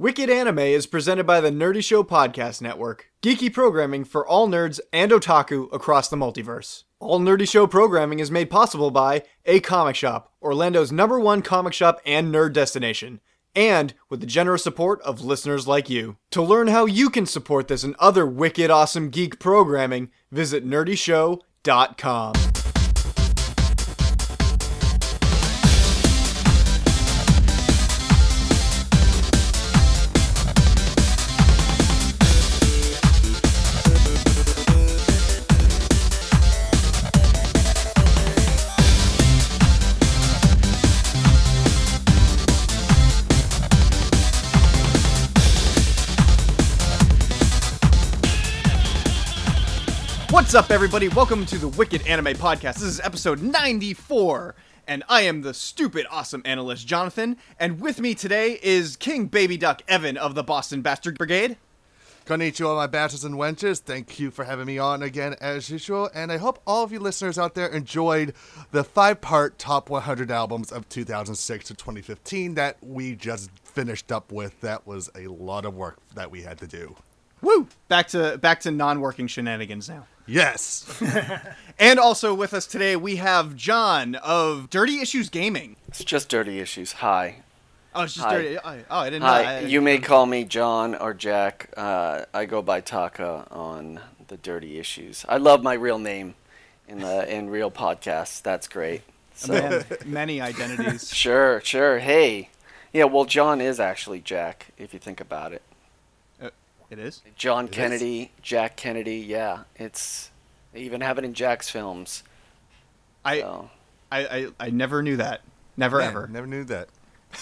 Wicked Anime is presented by the Nerdy Show Podcast Network, geeky programming for all nerds and otaku across the multiverse. All Nerdy Show programming is made possible by A Comic Shop, Orlando's number one comic shop and nerd destination, and with the generous support of listeners like you. To learn how you can support this and other wicked awesome geek programming, visit nerdyshow.com. What's up, everybody? Welcome to the Wicked Anime Podcast. This is episode 94, and I am the stupid, awesome analyst, Jonathan. And with me today is King Baby Duck Evan of the Boston Bastard Brigade. Konnichiwa, my bastards and wenches. Thank you for having me on again, as usual. And I hope all of you listeners out there enjoyed the five part top 100 albums of 2006 to 2015 that we just finished up with. That was a lot of work that we had to do. Woo! Back to back to non-working shenanigans now. Yes. And also with us today we have John of Dirty Issues Gaming. It's just dirty issues. Hi. Oh, it's just Hi. dirty. Oh, oh, I didn't know. Hi. I- You may call me John or Jack. Uh, I go by Taka on the dirty issues. I love my real name in the in real podcasts. That's great. So Man, many identities. sure, sure. Hey. Yeah, well John is actually Jack if you think about it. It is. John Kennedy, Jack Kennedy. Yeah, it's they even have it in Jack's films. I, So. I, I, I never knew that. Never Man, ever. Never knew that.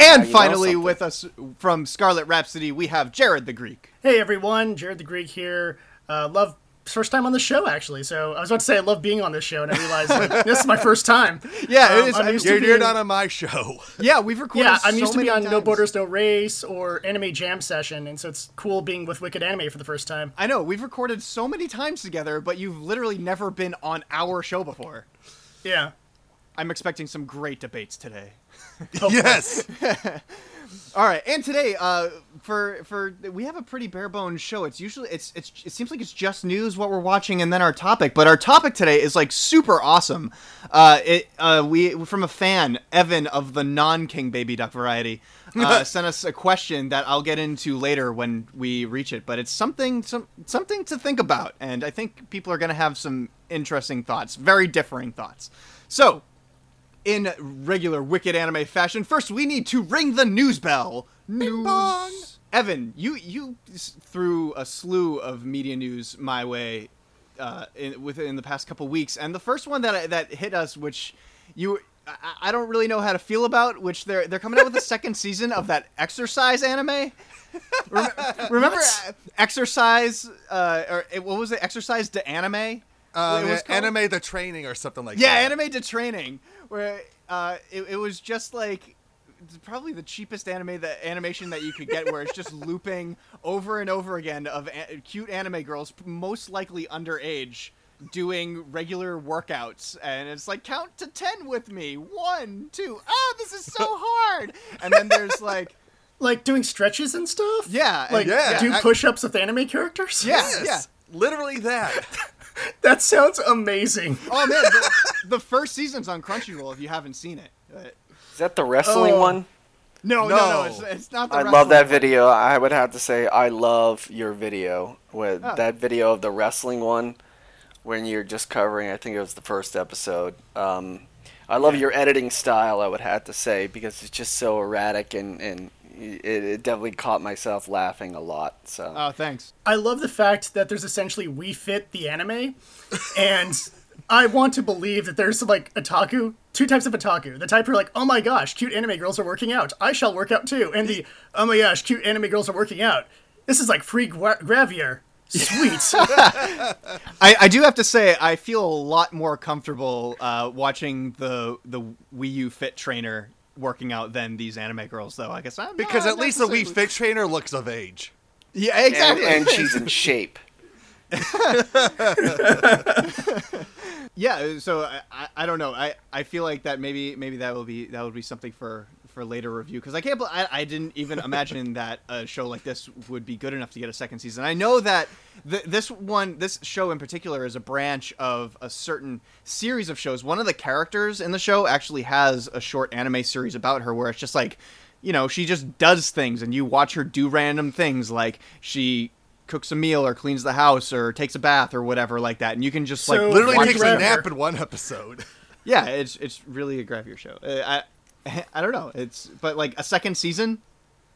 And you know finally, with us from Scarlet Rhapsody, we have Jared the Greek. Hey everyone, Jared the Greek here. Uh, love first time on the show actually. So I was about to say I love being on this show, and I realized like, this is my first time. Yeah, it Um, is. I'm used to You're, you're being- not on my show. yeah, we've recorded. Yeah, I'm so used to be on No. Borders No Race or Anime Jam Session, and so it's cool being with Wicked Anime for the first time. I know we've recorded so many times together, but you've literally never been on our show before. Yeah. I'm expecting some great debates today. yes. All right, and today, uh, for for we have a pretty bare bones show. It's usually it's it's it seems like it's just news what we're watching and then our topic. But our topic today is like super awesome. Uh, it uh we from a fan Evan of the non King Baby Duck variety uh, sent us a question that I'll get into later when we reach it. But it's something some something to think about, and I think people are gonna have some interesting thoughts, very differing thoughts. So in regular wicked anime fashion, first we need to ring the news bell. News. bong. Evan, you you threw a slew of media news my way uh, in, within the past couple weeks, and the first one that that hit us, which you I, I don't really know how to feel about, which they're they're coming out with a second season of that exercise anime. Rem- remember uh, exercise uh, or it- what was it? Exercise to anime. Um, It was called- anime the training or something like yeah, that. Yeah, anime to training, where uh, it, it was just like probably the cheapest anime the animation that you could get, where it's just looping over and over again of a- cute anime girls, most likely underage, doing regular workouts, and it's like count to ten with me, one, two, oh, this is so hard, and then there's like. Like doing stretches and stuff. Yeah, Like Yeah, do I- push-ups with anime characters. Yeah, Yes. yeah. Literally that. That sounds amazing. Oh man, the, the first season's on Crunchyroll if you haven't seen it. Uh, Is that the wrestling Oh. one? no, no, no, No. it's, it's not. The. I love that one. video. I would have to say I love your video with Oh. that video of the wrestling one when you're just covering. I think it was the first episode. Um, I love your editing style. I would have to say because it's just so erratic and and it, it definitely caught myself laughing a lot. So Oh, thanks. I love the fact that there's essentially Wii Fit the anime, and I want to believe that there's like otaku, two types of otaku. The type who are like, oh my gosh, cute anime girls are working out. I shall work out too. And the, oh my gosh, cute anime girls are working out. This is like free gra- gravure. Sweet. I, I do have to say I feel a lot more comfortable uh, watching the the Wii U Fit trainer working out than these anime girls, though. I guess I'm Because not at least the Wii necessarily- Fit trainer looks of age. Yeah, exactly. and she's in shape. yeah, so I, I, I don't know. I, I feel like that maybe maybe that will be that would be something for for later review because I can't. I, I didn't even imagine that a show like this would be good enough to get a second season. I know that th- this one, this show in particular, is a branch of a certain series of shows. One of the characters in the show actually has a short anime series about her where it's just like, you know, she just does things and you watch her do random things like she cooks a meal or cleans the house or takes a bath or whatever like that and you can just So- like Literally takes a nap in one episode. yeah, it's it's really a Gravure show. Uh, I I don't know. It's but like a second season,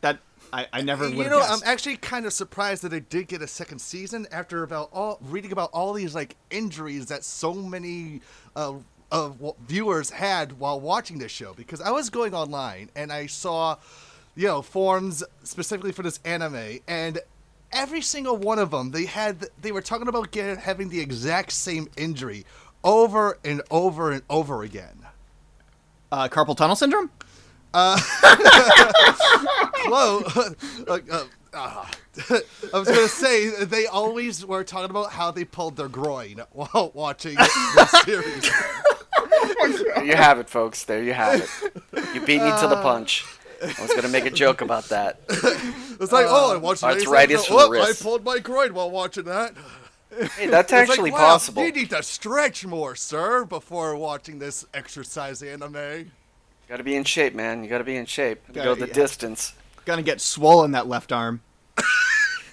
that I, I never would You know, guessed. I'm actually kind of surprised that they did get a second season after about all reading about all these like injuries that so many uh, uh, w- viewers had while watching this show. Because I was going online and I saw, you know, forums specifically for this anime, and every single one of them they had they were talking about getting, having the exact same injury over and over and over again. Uh, carpal tunnel syndrome. Hello. like, uh, ah. I was gonna say they always were talking about how they pulled their groin while watching the series. There you have it, folks. There you have it. You beat me to the punch. I was gonna make a joke about that. It's like, oh, I watched this arthritis episode. from the Oh, I pulled my groin while watching that. Hey, that's It's actually like, wow, possible. You need to stretch more, sir, before watching this exercise anime. Got to be in shape, man. You got to be in shape. You go Gotta- the yeah. distance. Gonna get swollen that left arm.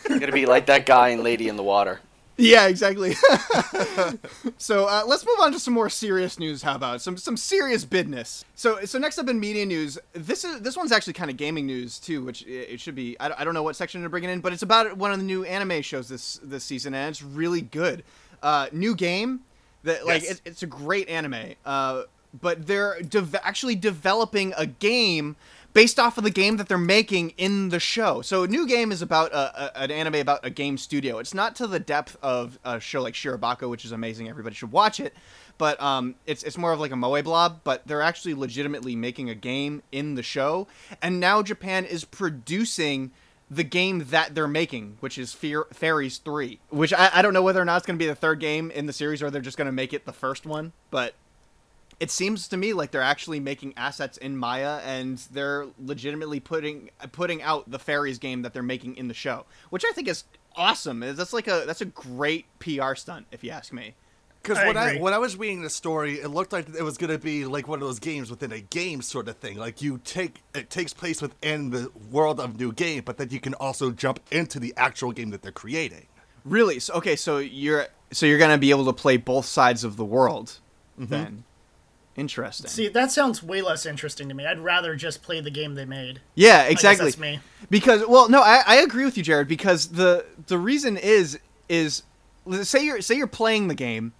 You got to be like that guy in Lady in the Water. Yeah, exactly. so uh, let's move on to some more serious news. How about some some serious business? So so next up in media news, this is this one's actually kind of gaming news too, which i- it should be. I don't, I don't know what section to bring it in, but it's about one of the new anime shows this this season, and it's really good. Uh, new game that like Yes. it, it's a great anime. Uh, but they're dev- actually developing a game based off of the game that they're making in the show. So, New Game is about a, a, an anime about a game studio. It's not to the depth of a show like Shirobako, which is amazing. Everybody should watch it. But um, it's it's more of like a moe blob. But they're actually legitimately making a game in the show, and now Japan is producing the game that they're making, which is Fear, Fairies 3. Which I, I don't know whether or not it's going to be the third game in the series or they're just going to make it the first one. But it seems to me like they're actually making assets in Maya and they're legitimately putting putting out the Fairies game that they're making in the show, which I think is awesome. That's like a that's a great PR stunt if you ask me. Because I when I when I was reading the story, it looked like it was gonna be like one of those games within a game sort of thing. Like you take it takes place within the world of new game, but then you can also jump into the actual game that they're creating. Really? So, okay, so you're so you're going to be able to play both sides of the world mm-hmm. then. Interesting. See, that sounds way less interesting to me. I'd rather just play the game they made. Yeah, exactly. that's me. Because well, no, I, I agree with you, Jared. Because the the reason is is say you're say you're playing the game,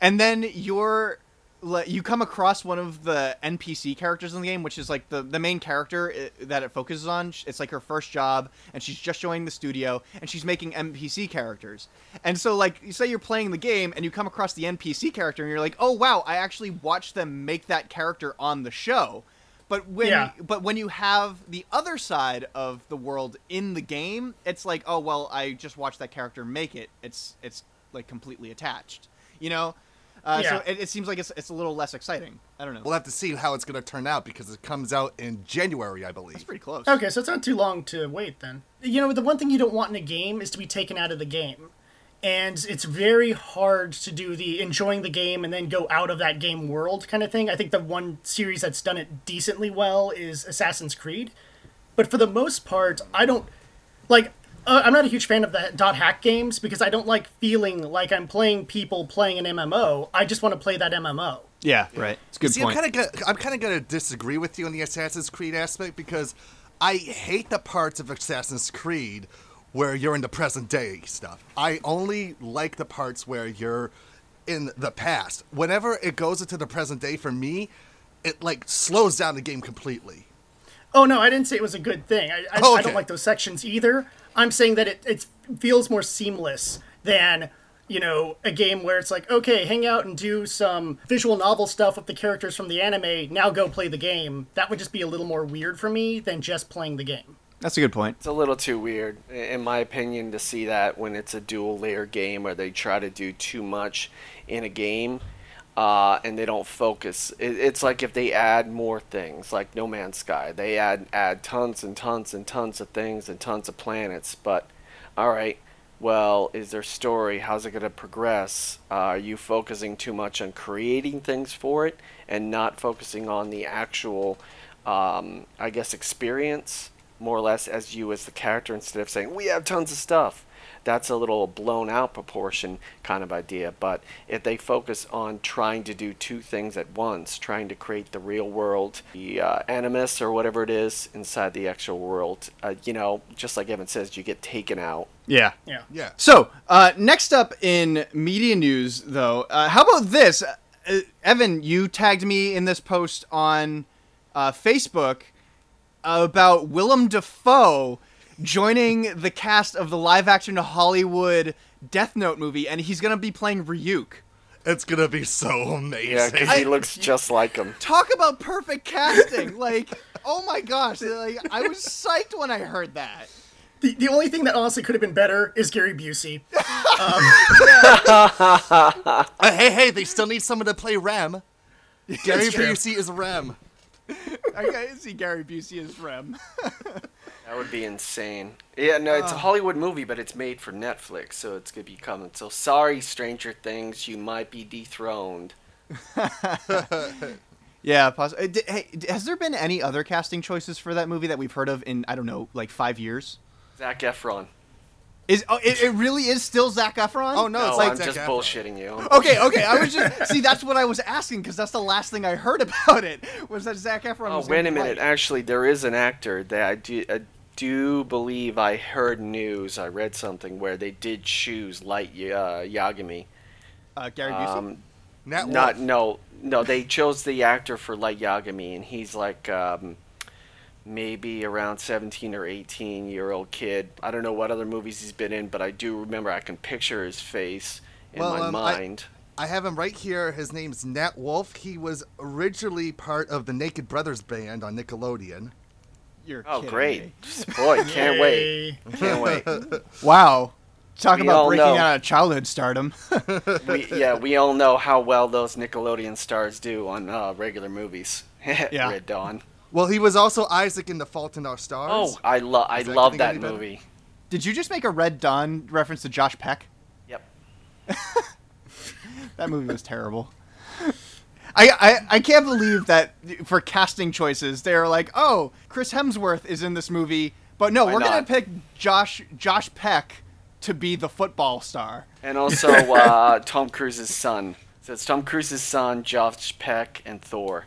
and then you're like, you come across one of the NPC characters in the game, which is like the the main character i- that it focuses on. It's like her first job, and she's just joining the studio, and she's making NPC characters. And so, like, you say you're playing the game, and you come across the NPC character, and you're like, oh wow, I actually watched them make that character on the show. But when Yeah. but when you have the other side of the world in the game, it's like, oh well, I just watched that character make it. It's it's like completely attached, you know. Uh, So it, it seems like it's it's a little less exciting. I don't know. We'll have to see how it's gonna turn out because it comes out in January, I believe. it's pretty close. Okay, so it's not too long to wait then. You know, the one thing you don't want in a game is to be taken out of the game. And it's very hard to do the enjoying the game and then go out of that game world kind of thing. I think the one series that's done it decently well is Assassin's Creed. But for the most part, I don't like uh, I'm not a huge fan of the dot hack games because I don't like feeling like I'm playing people playing an MMO. I just want to play that MMO. Yeah, right. It's a good See, point. I'm kind of I'm kind of gonna disagree with you on the Assassin's Creed aspect because I hate the parts of Assassin's Creed where you're in the present day stuff. I only like the parts where you're in the past. Whenever it goes into the present day, for me, it like slows down the game completely. Oh no, I didn't say it was a good thing. I, I, Oh, I don't like those sections either. I'm saying that it, it feels more seamless than you know a game where it's like okay, hang out and do some visual novel stuff with the characters from the anime. Now go play the game. That would just be a little more weird for me than just playing the game. That's a good point. It's a little too weird, in my opinion, to see that when it's a dual layer game or they try to do too much in a game uh, and they don't focus. It, it's like if they add more things, like No Man's Sky, they add add tons and tons and tons of things and tons of planets. But all right, well, is there story? How's it going to progress? Uh, are you focusing too much on creating things for it and not focusing on the actual, um, I guess, experience? more or less as you as the character instead of saying we have tons of stuff that's a little blown out proportion kind of idea but if they focus on trying to do two things at once trying to create the real world the uh, animus or whatever it is inside the actual world uh, you know just like evan says you get taken out Yeah. Yeah. Yeah. So, uh, next up in media news, though, uh, how about this? Uh, Evan, you tagged me in this post on uh, Facebook about Willem Dafoe joining the cast of the live action Hollywood Death Note movie, and he's going to be playing Ryuk. It's gonna be so yeah amazing. because he looks just like him Talk about perfect casting! like, oh my gosh! Like, I was psyched when I heard that. The, the only thing that honestly could have been better is Gary Busey. Uh, hey, hey, they still need someone to play Rem. Gary. Busey is Rem. I see Gary Busey as Rem. That would be insane yeah no it's a hollywood movie but it's made for netflix so it's gonna be coming so sorry stranger things you might be dethroned Yeah, possibly. Uh, hey, d- has there been any other casting choices for that movie that we've heard of in I don't know, like five years? zac efron Is oh, it, it really is still Zac Efron? Oh, no, No, it's like I'm Zac just Efron. bullshitting you. Okay, okay. I was just see. That's what I was asking because that's the last thing I heard about it was that Zac Efron. Oh, was wait gonna a minute. Light. Actually, there is an actor that I do, I do believe I heard news. I read something where they did choose Light uh, Yagami. Uh, Gary Busey. Um, Nat not no no. They chose the actor for Light Yagami, and he's like um, maybe around 17 or 18 year old kid. I don't know what other movies he's been in, but I do remember I can picture his face in Well, my um, I- mind. I have him right here. His name's Nat Wolff. He was originally part of the Naked Brothers band on Nickelodeon. You're Oh, kidding great! me. Boy, can't wait! Can't wait. Wow. Talk We about breaking know. out of childhood stardom. we, yeah, we all know how well those Nickelodeon stars do on uh, regular movies. Yeah. Red Dawn. Well, he was also Isaac in The Fault in Our Stars. Oh, I love I that love that any better? movie. Did you just make a Red Dawn reference to Josh Peck? Yep. That movie was terrible. I, I, I can't believe that for casting choices they're like, oh, Chris Hemsworth is in this movie, but no, Why we're gonna pick Josh Josh Peck to be the football star. And also uh, Tom Cruise's son. So it's Tom Cruise's son, Josh Peck, and Thor.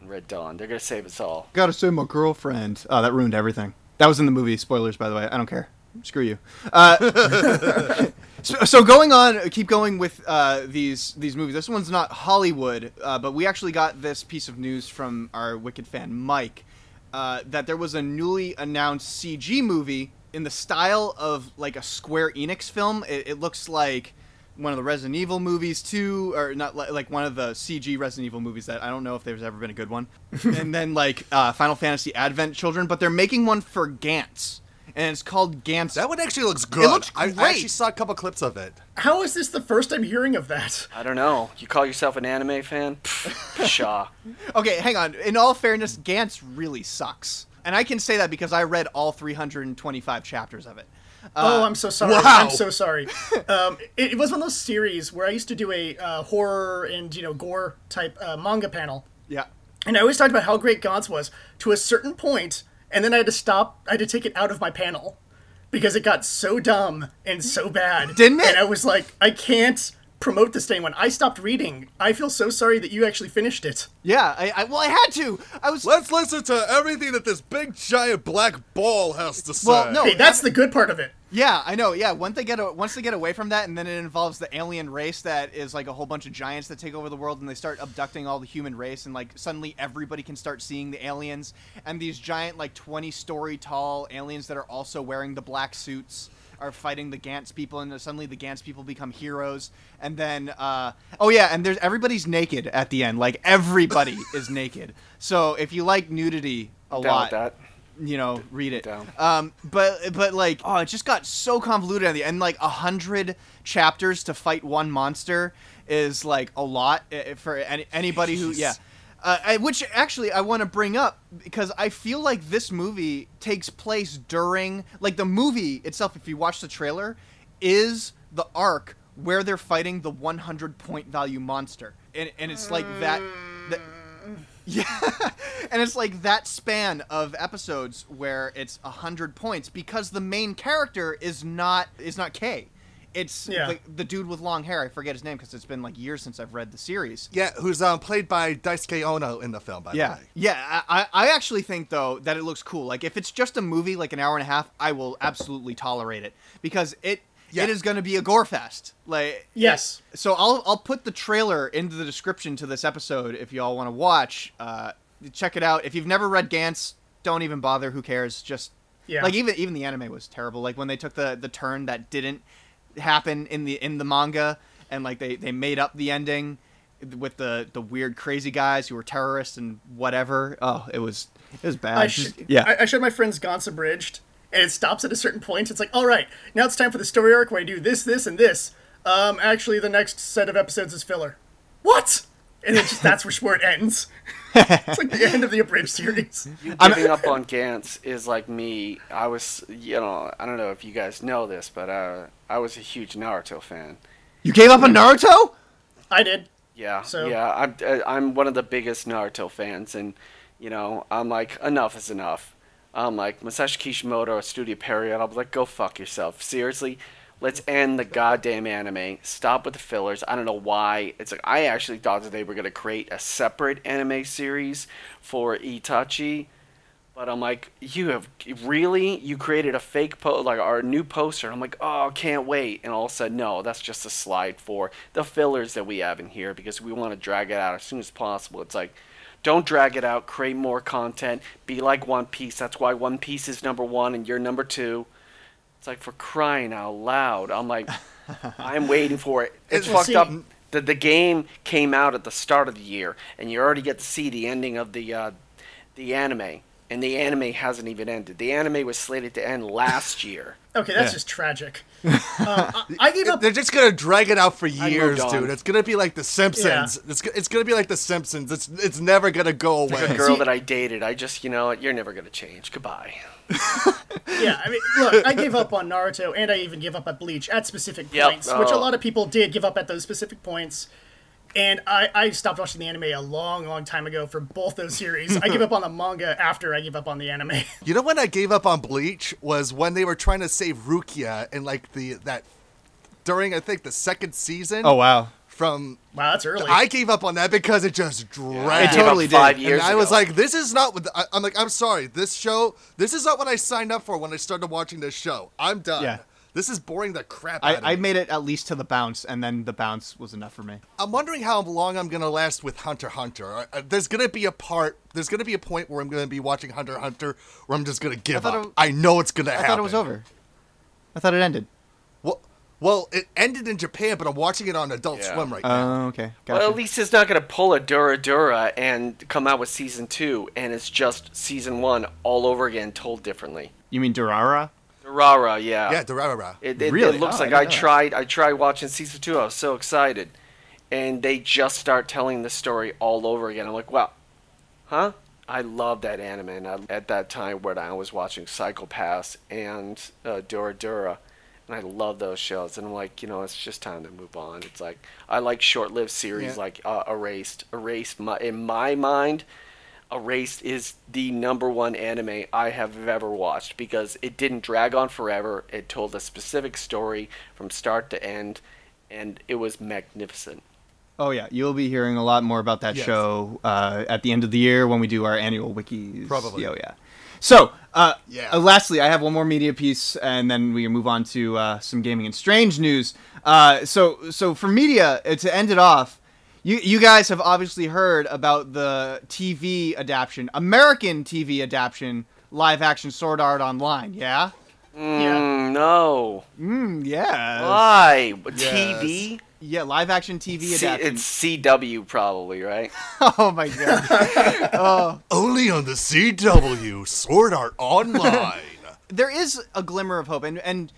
And Red Dawn. They're gonna save us all. Gotta say, my girlfriend. Oh, that ruined everything. That was in the movie. Spoilers, by the way. I don't care. Screw you. Uh, so, so going on, keep going with uh, these these movies. This one's not Hollywood, uh, but we actually got this piece of news from our Wicked fan Mike uh, that there was a newly announced CG movie in the style of like a Square Enix film. It, it looks like one of the Resident Evil movies too, or not li- like one of the CG Resident Evil movies that I don't know if there's ever been a good one. and then like uh, Final Fantasy Advent Children, but they're making one for Gantz, and it's called Gantz. That one actually looks good. It looks I, I actually saw a couple clips of it. How is this the first I'm hearing of that? I don't know. You call yourself an anime fan? Pshaw. Okay, hang on. In all fairness, Gantz really sucks, and I can say that because I read all 325 chapters of it. oh, I'm so sorry. wow. I'm so sorry. Um, it, it was one of those series where I used to do a uh, horror and you know gore type uh, manga panel, Yeah. and I always talked about how great Gantz was to a certain point, and then I had to stop. I had to take it out of my panel because it got so dumb and so bad. Didn't it? And I was like, I can't promote this to anyone. I stopped reading. I feel so sorry that you actually finished it. Yeah, I, I well, I had to. I was Let's listen to everything that this big giant black ball has to say. Well, no. Hey, that's the good part of it. Yeah, I know. Yeah, once they get a, once they get away from that, and then it involves the alien race that is like a whole bunch of giants that take over the world, and they start abducting all the human race, and like suddenly everybody can start seeing the aliens, and these giant like twenty story tall aliens that are also wearing the black suits are fighting the Gantz people, and suddenly the Gantz people become heroes, and then uh, oh yeah, and there's everybody's naked at the end, like everybody is naked. So if you like nudity a Down lot. You know, read it. Down. Um, but but like, oh, it just got so convoluted at the end. Like a hundred chapters to fight one monster is like a lot eh, for any, anybody who, yeah. Uh, I, which actually I want to bring up because I feel like this movie takes place during like the movie itself. If you watch the trailer, is the arc where they're fighting the 100 point value monster, and and it's like that. that yeah, and it's like that span of episodes where it's a hundred points because the main character is not is not K. It's Yeah. the, the dude with long hair. I forget his name because it's been like years since I've read the series. Yeah, who's um, played by Daisuke Ono in the film, by Yeah, the way. yeah. I, I I actually think though that it looks cool. Like if it's just a movie, like an hour and a half, I will absolutely tolerate it because it Yeah. it is going to be a gore fest. Like Yes. so I'll I'll put the trailer into the description to this episode if y'all want to watch. Uh, check it out. If you've never read Gantz, don't even bother. Who cares? Just Yeah. like even even the anime was terrible. Like when they took the the turn that didn't happen in the in the manga and like they they made up the ending with the the weird crazy guys who were terrorists and whatever. Oh, it was it was bad. I sh- yeah. I, I showed my friends Gantz Abridged, and it stops at a certain point. It's like, all right, now it's time for the story arc where I do this, this, and this. Um, actually, the next set of episodes is filler. What? And it's just that's where, where it ends. it's like the end of the abridged series. You giving up on Gantz is like me. I was, you know, I don't know if you guys know this, but uh, I was a huge Naruto fan. you gave up on Naruto? I did. Yeah, So- yeah. I'm uh, I'm one of the biggest Naruto fans, and you know, I'm like, enough is enough. I'm like Masashi Kishimoto, or Studio Pierrot. I'm like, go fuck yourself. Seriously, let's end the goddamn anime. Stop with the fillers. I don't know why. It's like I actually thought that they were gonna create a separate anime series for Itachi. But I'm like, you have really you created a fake po like our new poster. I'm like, oh, can't wait. And all of a sudden, no, that's just a slide for the fillers that we have in here because we want to drag it out as soon as possible. It's like, don't drag it out. Create more content. Be like One Piece. That's why One Piece is number one and you're number two. It's like for crying out loud. I'm like, I'm waiting for it. It's Well, fucked see- up. The, the game came out at the start of the year, and you already get to see the ending of the uh, the anime, and the anime hasn't even ended. The anime was slated to end last year. Okay, that's Yeah. just tragic. Um, I, I gave up. They're just gonna drag it out for years, dude. It's gonna be like The Simpsons. It's, it's gonna be like The Simpsons. It's it's never gonna go away. The away. girl that I dated, I just, you know, you're never gonna change. Goodbye. Yeah, I mean, look, I gave up on Naruto, and I even gave up at Bleach at specific Yep. points, which a Oh. lot of people did give up at those specific points. And I, I stopped watching the anime a long, long time ago for both those series. I gave up on the manga after I gave up on the anime. You know when I gave up on Bleach was when they were trying to save Rukia in like the that during I think the second season. Oh wow. From wow, that's early. I gave up on that because it just I dragged. gave totally up did. five And years and I was like, this is not what I, I'm like. I'm sorry. This show, this is not what I signed up for when I started watching this show. I'm done. Yeah. This is boring the crap out of I, I made it at least to the Bount, and then the Bount was enough for me. I'm wondering how long I'm gonna last with Hunter Hunter. Uh, uh, There's gonna be a part. There's gonna be a point where I'm gonna be watching Hunter Hunter where I'm just gonna give thought up. it- I know it's gonna happen. I thought it was over. I thought it ended. Well, well, it ended in Japan, but I'm watching it on Adult Yeah. Swim right now. Oh, okay. Gotcha. Well, at least it's not gonna pull a Dura Dura and come out with season two, and it's just season one all over again, told differently. you mean Durara? Durara, yeah. yeah, Durarara. It, it, Really? it looks Oh, like didn't I, tried. I tried watching season two. I was so excited, and they just start telling the story all over again. I'm like, wow, huh? I love that anime. And I, at that time when I was watching Psycho Pass and uh, Dora Dura, and I love those shows. And I'm like, you know, it's just time to move on. It's like I like short-lived series Yeah. like uh, Erased. Erased, my, in my mind, Erased is the number one anime I have ever watched because it didn't drag on forever. It told a specific story from start to end, and it was magnificent. Oh yeah, you'll be hearing a lot more about that Yes. show uh, at the end of the year when we do our annual wikis. Probably. Oh yeah. So Uh, Yeah. uh, lastly, I have one more media piece, and then we can move on to uh, some gaming and strange news. Uh, so, so for media uh, to end it off, you you guys have obviously heard about the TV adaptation, American TV adaptation, live action Sword Art Online. Yeah. Yeah. Mm, no. Mm, yeah. Why? TV? Yeah, live action TV C- adaptation. it's CW probably, right? oh my god. oh. Only on the CW Sword Art Online. there is a glimmer of hope, and and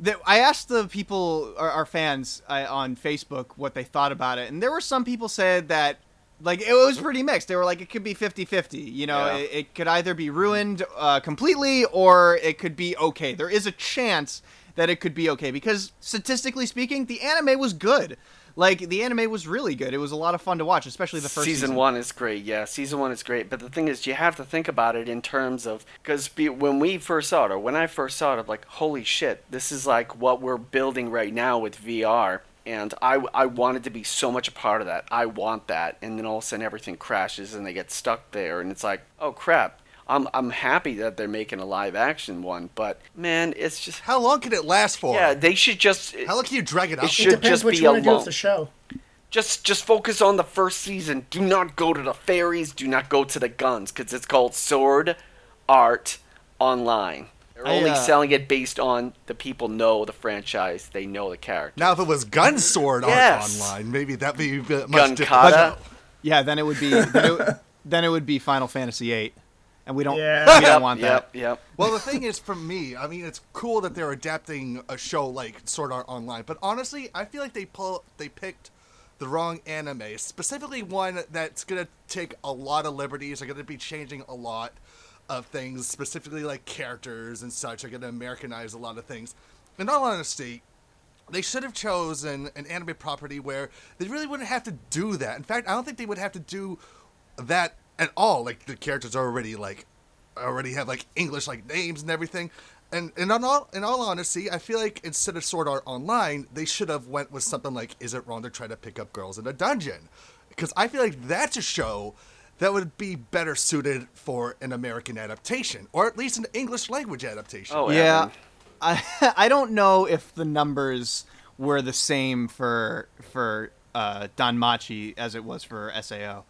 the, I asked the people, our, our fans uh, on Facebook, what they thought about it, and there were some people said that like it was pretty mixed. They were like it could be 50-50. You know, Yeah. it, it could either be ruined uh, completely or it could be okay. There is a chance that it could be okay because statistically speaking, the anime was good. Like the anime was really good. It was a lot of fun to watch, especially the first season, season. one is great. Yeah, season one is great. But the thing is, you have to think about it in terms of because when we first saw it, or when I first saw it, I'm like, holy shit, this is like what we're building right now with VR. And I, I wanted to be so much a part of that. I want that. And then all of a sudden everything crashes and they get stuck there. And it's like, oh crap. I'm, I'm happy that they're making a live action one. But man, it's just. How long can it last for? Yeah, they should just. How long can you drag it out? It It should depends just what be you want do with the show. just just focus on the first season. Do not go to the fairies. Do not go to the guns because it's called Sword Art Online. They're I, only uh, selling it based on the people know the franchise. They know the character. Now, if it was Gun Sword Yes. Art Online, maybe that'd be a bit much different. Gunkata. Yeah, then it would be then it, then it would be Final Fantasy VIII, and we don't Yeah. we don't want that. yep, yep. Well, the thing is, for me, I mean, it's cool that they're adapting a show like Sword Art Online, but honestly, I feel like they pull they picked the wrong anime, specifically one that's gonna take a lot of liberties. They're gonna be changing a lot of things, specifically like characters and such. They're gonna Americanize a lot of things. In all honesty, they should have chosen an anime property where they really wouldn't have to do that. In fact, I don't think they would have to do that at all. Like the characters are already like already have like English like names and everything. And and in all in all honesty, I feel like instead of Sword Art Online, they should have went with something like Is It Wrong to Try to Pick Up Girls in a Dungeon? Because I feel like that's a show that would be better suited for an American adaptation, or at least an English language adaptation. Oh, Yeah, Evan. I I don't know if the numbers were the same for for uh, DanMachi as it was for SAO.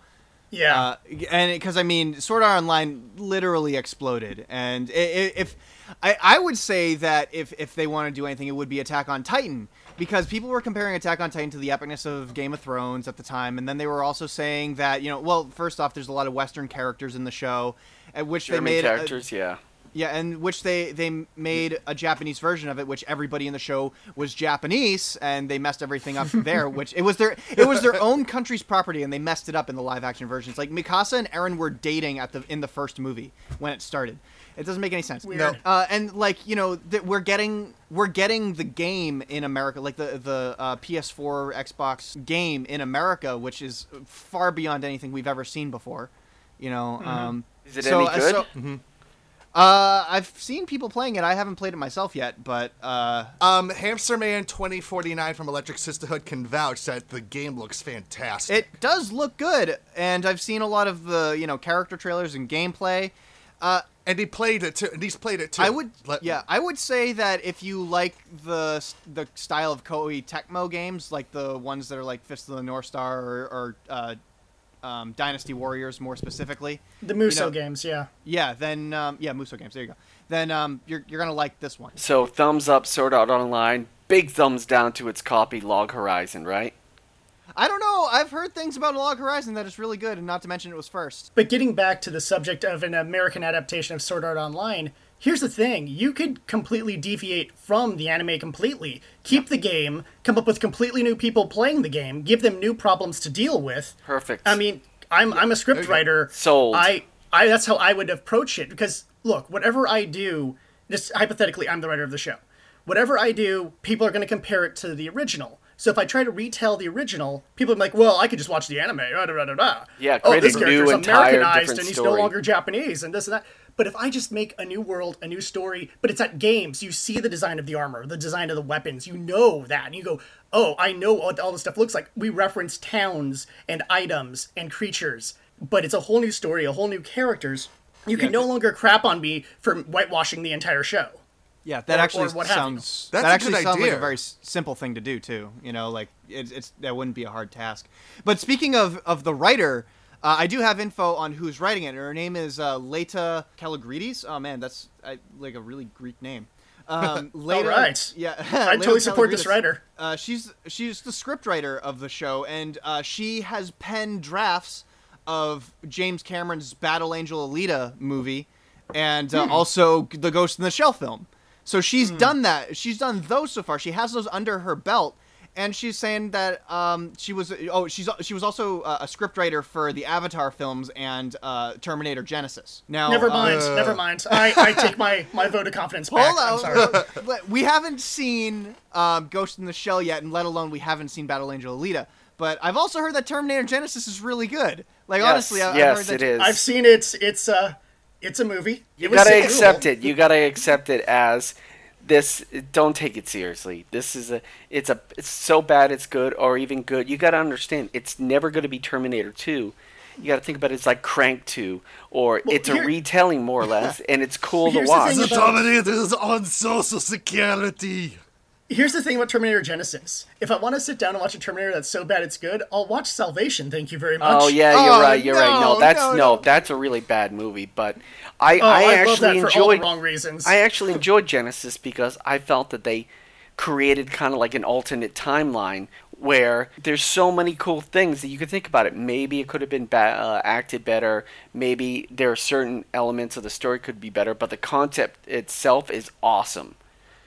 Yeah. Uh, and because I mean, Sword Art Online literally exploded, and i- i- if I, I would say that if if they want to do anything, it would be Attack on Titan, because people were comparing Attack on Titan to the epicness of Game of Thrones at the time, and then they were also saying that you know, well, first off, there's a lot of Western characters in the show, at which German they made a- characters, yeah. Yeah, and which they they made a Japanese version of it, which everybody in the show was Japanese, and they messed everything up there. Which it was their it was their own country's property, and they messed it up in the live action versions. Like Mikasa and Eren were dating at the in the first movie when it started. It doesn't make any sense. Weird. No. Uh, and like you know, that we're getting we're getting the game in America, like the the uh, PS4, Xbox game in America, which is far beyond anything we've ever seen before. You know, um, Is it so- any good? so- uh, I've seen people playing it. I haven't played it myself yet, but uh, Um, Hamster Man 2049 from Electric Sisterhood can vouch that the game looks fantastic. it does look good. And I've seen a lot of the you know character trailers and gameplay. Uh, and he played it too. And he's played it too. I would, Let- yeah, I would say that if you like the the style of Koei Tecmo games, like the ones that are like Fist of the North Star or, or uh, um, Dynasty Warriors, more specifically, the Muso know- games, yeah. yeah, then um, yeah, Muso games. There you go. Then um, you're you're gonna like this one. So thumbs up, Sword Art Online. Big thumbs down to its copy, Log Horizon, right? I don't know. I've heard things about Log Horizon that is really good, and not to mention it was first. But getting back to the subject of an American adaptation of Sword Art Online, here's the thing. You could completely deviate from the anime completely. Keep the game, come up with completely new people playing the game, give them new problems to deal with. Perfect. I mean, I'm I'm a script writer. Sold. I I that's how I would approach it because look, whatever I do, just hypothetically, I'm the writer of the show. Whatever I do, people are going to compare it to the original. So if I try to retell the original, people are like, "Well, I could just watch the anime." Da, da, da, da. Yeah, oh, this a new, character's Americanized different and he's story. no longer Japanese and this and that. But if I just make a new world, a new story, but it's at games, you see the design of the armor, the design of the weapons, you know that, and you go, "Oh, I know what all this stuff looks like." We reference towns and items and creatures, but it's a whole new story, a whole new characters. you can no longer crap on me for whitewashing the entire show. Yeah, that Or- actually or what have sounds. That's that actually good sounds like a very s- simple thing to do too. You know, like it's, it's that wouldn't be a hard task. But speaking of of the writer, uh, I do have info on who's writing it. Her name is uh, Laeta. Oh man, that's I, like a really Greek name. Um, Laeta, right. Yeah, I totally support this writer. Uh, she's she's the scriptwriter of the show, and uh, she has penned drafts of James Cameron's Battle Angel Alita movie, and uh, also the Ghost in the Shell film. So she's done that. She's done those so far. She has those under her belt, and she's saying that um, she was oh she's she was also uh, a scriptwriter for the Avatar films and uh, Terminator Genisys. Now Never uh, mind. never mind. I, I take my, my vote of confidence back. I'm Hold sorry. on. We haven't seen um, Ghost in the Shell yet, and let alone we haven't seen Battle Angel Alita. But I've also heard that Terminator Genisys is really good. Like Yes, honestly, I- I've yes, heard that it is. I've seen it. It's uh, it's a movie. You it gotta doable. accept it. You gotta accept it as this. Don't take it seriously. This is a. It's a. It's so bad it's good, or even good. You gotta understand. It's never gonna be Terminator Two. You gotta think about it. It's like Crank Two, or it's a retelling more or less, and it's cool to Here's the watch. thing The about- Terminator is on social security. Here's the thing about Terminator Genisys. If I want to sit down and watch a Terminator that's so bad it's good, I'll watch Salvation. Thank you very much. Oh yeah, you're Oh, right. You're right. no, No, that's no, no, no. that's a really bad movie. But I, Oh, I I, love that actually for all the enjoyed. wrong reasons. I actually enjoyed Genisys because I felt that they created kind of like an alternate timeline where there's so many cool things that you could think about it. Maybe it could have been ba- uh, acted better. Maybe there are certain elements of the story could be better, but the concept itself is awesome.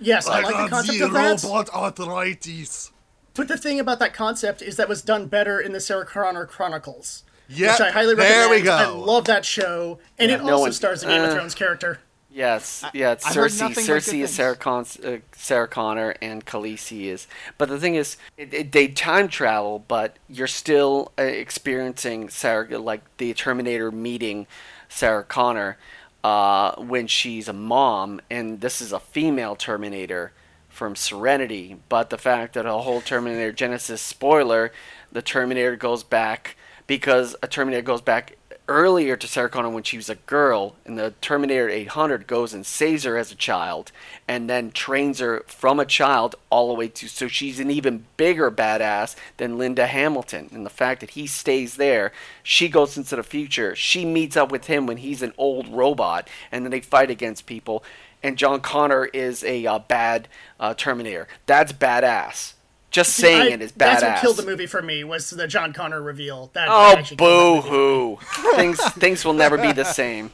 Yes, I, I like the concept the of that. robot arthritis. But the thing about that concept is that was done better in the Sarah Connor Chronicles. Yep, which I highly there recommend. we go. I love that show, and it no also one- stars a Game of uh, Thrones character. Yes, yeah, it's I heard Cersei. nothing but good Cersei is. Sarah, Con- uh, Sarah Connor, and Khaleesi is. But the thing is, it, it, they time travel, but you're still uh, experiencing Sarah, like the Terminator meeting Sarah Connor uh, when she's a mom, and this is a female Terminator from Serenity. But the fact that a whole Terminator Genisys spoiler, the Terminator goes back because a Terminator goes back earlier to Sarah Connor when she was a girl, and the Terminator 800 goes and saves her as a child, and then trains her from a child all the way to so she's an even bigger badass than Linda Hamilton. And the fact that he stays there, she goes into the future. She meets up with him when he's an old robot, and then they fight against people. And John Connor is a uh, bad uh, Terminator. That's badass. Just saying I- it is badass. That's what killed the movie for me was the John Connor reveal. That Oh, actually boo hoo! things things will never be the same.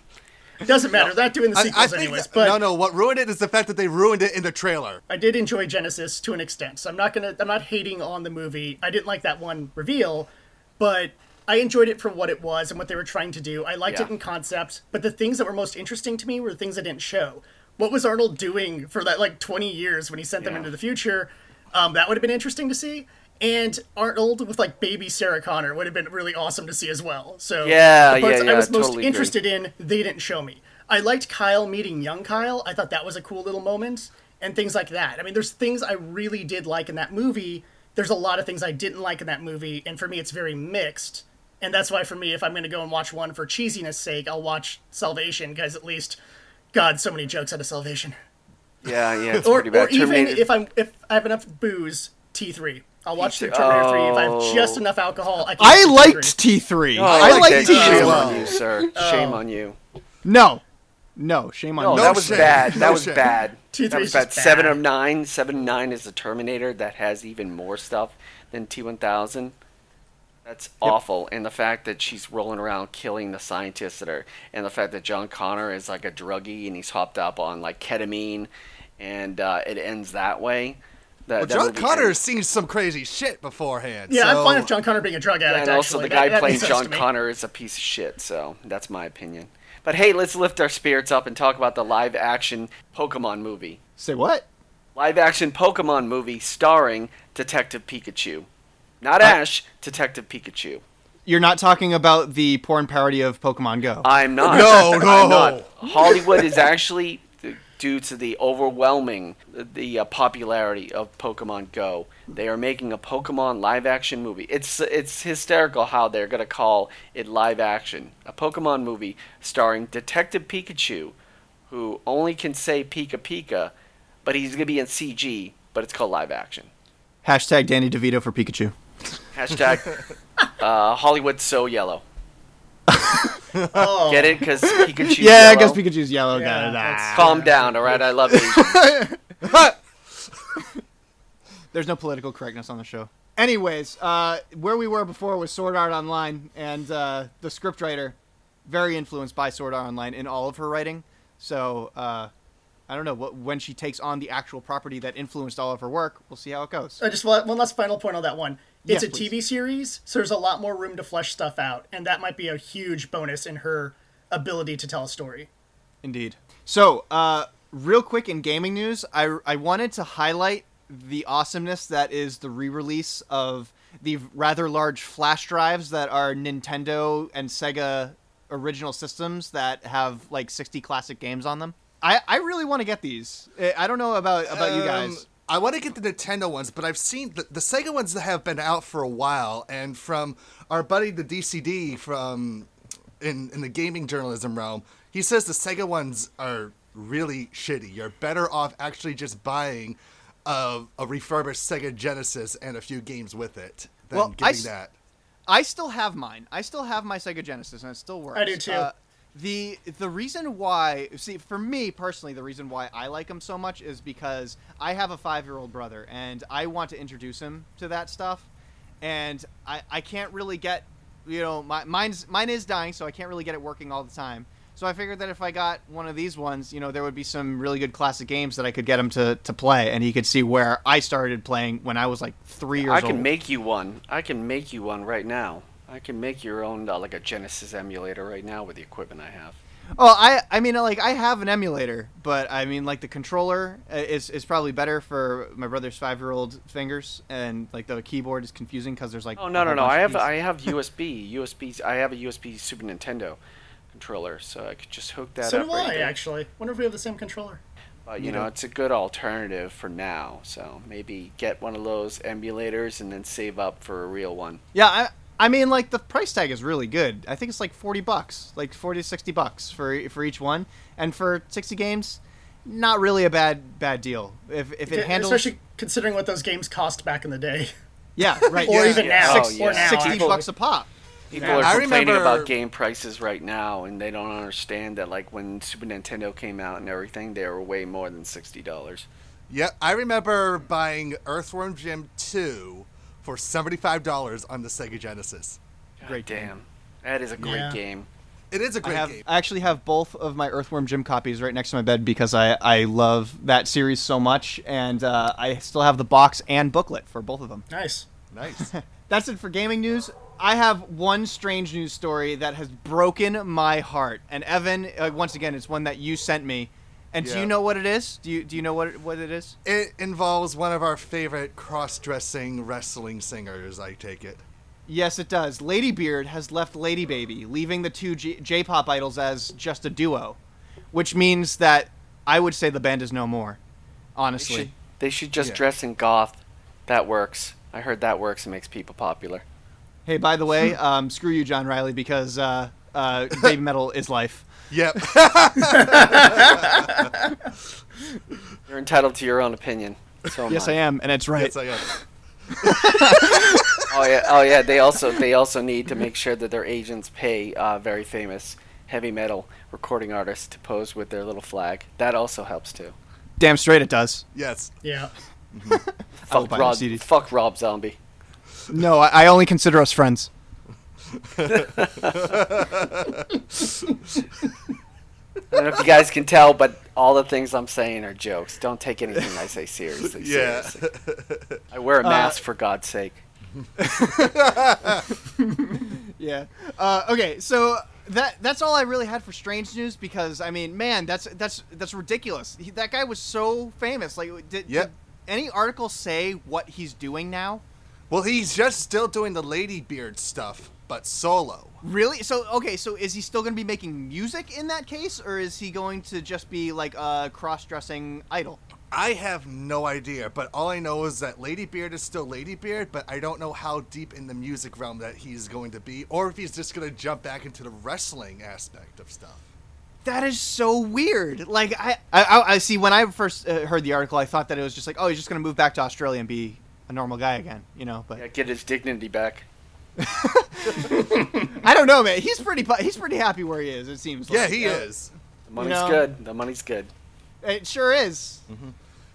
Doesn't matter. They're not doing the I, I sequels think anyways. that- but no, no. What ruined it is the fact that they ruined it in the trailer. I did enjoy Genisys to an extent. So I'm not gonna I'm not hating on the movie. I didn't like that one reveal, but I enjoyed it for what it was and what they were trying to do. I liked it in concept, but the things that were most interesting to me were the things I didn't show. What was Arnold doing for that like 20 years when he sent them Yeah. into the future? Um, that would have been interesting to see. And Arnold with like baby Sarah Connor would have been really awesome to see as well. So Yeah, the parts yeah, I was yeah, most totally agree. interested in, they didn't show me. I liked Kyle meeting young Kyle. I thought that was a cool little moment and things like that. I mean, there's things I really did like in that movie. There's a lot of things I didn't like in that movie, and for me, it's very mixed. And that's why, for me, if I'm going to go and watch one for cheesiness sake, I'll watch Salvation, because at least, God, so many jokes out of Salvation. Yeah, yeah, it's Or, pretty bad. or even if I'm if I have enough booze, T3. I'll watch T3. Terminator 3 if I Oh. have just enough alcohol. I, can I liked T3. Oh, I like liked. T3. Shame well. on you, sir. Shame oh. on you. No, no, shame on No, you. No that was shame. bad. That No was shame. bad. T3 That was is bad. Seven of nine. Seven of nine is the Terminator that has even more stuff than T one thousand. That's awful. And the fact that she's rolling around killing the scientists that are, and the fact that John Connor is like a druggie and he's hopped up on like ketamine, and uh, it ends that way. That, Well, that John movie Connor has seen some crazy shit beforehand. Yeah, so... I'm fine with John Connor being a drug addict. and also actually. the guy That- that playing makes John. Connor is a piece of shit. So that's my opinion. But hey, let's lift our spirits up and talk about the live action Pokemon movie. Say what? Live action Pokemon movie starring Detective Pikachu. Not Ash, Detective Pikachu. You're not talking about the porn parody of Pokemon Go. I'm not. No, I'm no. not. Hollywood is actually due to the overwhelming the uh, popularity of Pokemon Go. They are making a Pokemon live action movie. It's it's hysterical how they're going to call it live action. A Pokemon movie starring Detective Pikachu, who only can say Pika Pika, but he's going to be in CG, but it's called live action. Hashtag Danny DeVito for Pikachu. Hashtag uh, Hollywood so yellow. Oh, Get it? Because Pikachu. Yeah, I guess Pikachu's yellow. Yeah, Got it. Ah. Calm down, all right? I love Asians. There's no political correctness on the show. Anyways, uh, where we were before was Sword Art Online, and uh, the scriptwriter, very influenced by Sword Art Online in all of her writing. So uh, I don't know what when she takes on the actual property that influenced all of her work. We'll see how it goes. Uh, just one one last final point on that one. It's Yes, a please. TV series, so there's a lot more room to flesh stuff out, and that might be a huge bonus in her ability to tell a story. Indeed. So, uh, real quick in gaming news, I, I wanted to highlight the awesomeness that is the re-release of the rather large flash drives that are Nintendo and Sega original systems that have like 60 classic games on them. I, I really want to get these. I- I don't know about about you Um, guys. I want to get the Nintendo ones, but I've seen the, the Sega ones that have been out for a while, and from our buddy the DCD from in in the gaming journalism realm, he says the Sega ones are really shitty. You're better off actually just buying a, a refurbished Sega Genesis and a few games with it than Well, I getting s- that. I still have mine. I still have my Sega Genesis, and it still works. I do too. Uh, the the reason why, see, for me personally, the reason why I like them so much is because I have a five year old brother, and I want to introduce him to that stuff, and I I can't really get, you know, my mine's mine is dying, so I can't really get it working all the time. So I figured that if I got one of these ones, you know, there would be some really good classic games that I could get him to, to play, and he could see where I started playing when I was like three years I old. I can make you one. I can make you one right now. I can make your own uh, like a Genesis emulator right now with the equipment I have. Oh, I I mean like I have an emulator, but I mean like the controller uh, is is probably better for my brother's five year old fingers, and like the keyboard is confusing because there's like Oh no no no! I have. I have USB USB. I have a USB Super Nintendo controller, so I could just hook that so up. do right I, there. actually. Wonder if we have the same controller. But you know, it's a good alternative for now. So maybe get one of those emulators and then save up for a real one. yeah. I I mean like the price tag is really good. I think it's like forty bucks, like forty to sixty bucks for for each one, and for sixty games, not really a bad bad deal. If if it handles Especially considering what those games cost back in the day. yeah right or yeah. even yeah. now. Oh, or yeah. now, 60 actually. bucks a pop. People Yeah. are complaining remember- about game prices right now, and they don't understand that like when Super Nintendo came out and everything, they were way more than sixty dollars. Yeah, I remember buying Earthworm Jim 2 for $75 on the Sega Genesis. Great game. damn, that is a great Yeah. game. It is a I great have game. I actually have both of my Earthworm Jim copies right next to my bed because I I love that series so much, and uh, I still have the box and booklet for both of them. Nice. Nice. That's it for gaming news. I have one strange news story that has broken my heart, and Evan, uh, once again, it's one that you sent me. And do you know what it is? Do you do you know what it, what it is? it involves one of our favorite cross-dressing wrestling singers, I take it. Yes, it does. Lady Beard has left Lady Baby, leaving the two J- J-pop idols as just a duo, which means that I would say the band is no more. They Honestly. should, they should just Yeah. dress in goth. That works. I heard that works and makes people popular. Hey, by the way, um, screw you, John Riley, because uh, uh, Babymetal is life. Yep. You're entitled to your own opinion. So am Yes, I am, and it's right. yes, I am. Oh yeah, oh yeah. They also they also need to make sure that their agents pay uh, very famous heavy metal recording artists to pose with their little flag. That also helps too. Damn straight it does. Yes. Yeah. I will Fuck Rob, the fuck Rob Zombie. No, I, I only consider us friends. I don't know if you guys can tell, but all the things I'm saying are jokes. Don't take anything I say seriously. Yeah. seriously. I wear a mask for God's sake. Yeah. Uh, okay, so that that's all I really had for strange news because I mean, man, that's that's that's ridiculous. He, that guy was so famous. Like, did, Yep. did any article say what he's doing now? Well, he's just still doing the Lady Beard stuff. But solo. Really? So okay, so is he still going to be making music in that case, or is he going to just be like a cross-dressing idol? I have no idea, but all I know is that Lady Beard is still Lady Beard, but I don't know how deep in the music realm that he's going to be, or if he's just going to jump back into the wrestling aspect of stuff. That is so weird. Like I, I, I see. When I first uh, heard the article, I thought that it was just like, oh, he's just going to move back to Australia and be a normal guy again, you know. But Yeah, get his dignity back. I don't know, man. He's pretty, he's pretty happy where he is. It seems. Yeah, like. he Uh, is. The money's know- good. The money's good. It sure is.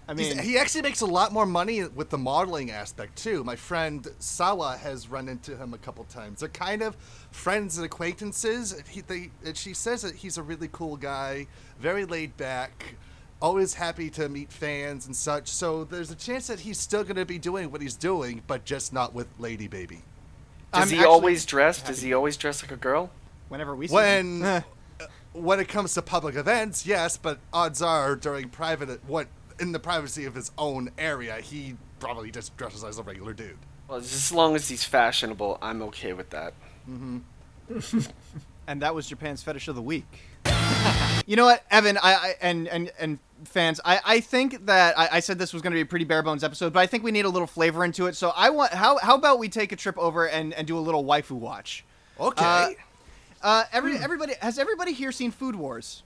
I He's- mean, he actually makes a lot more money with the modeling aspect too. My friend Sawa has run into him a couple times. They're kind of friends and acquaintances. He, they, and she says that he's a really cool guy, very laid back, always happy to meet fans and such. So there's a chance that he's still going to be doing what he's doing, but just not with Lady Baby. Does I'm he actually always dress? Does he always dress like a girl? whenever we see When him. Uh, when it comes to public events, yes, but odds are during private what in the privacy of his own area, he probably just dresses as a regular dude. Well, just as long as he's fashionable, I'm okay with that. Mm-hmm. and that was Japan's fetish of the week. you know what, Evan, I, I and and and fans, I, I think that I, I said this was going to be a pretty bare bones episode, but I think we need a little flavor into it. So I want how how about we take a trip over and and do a little waifu watch. Okay. Uh, Uh, every everybody has everybody here seen Food Wars?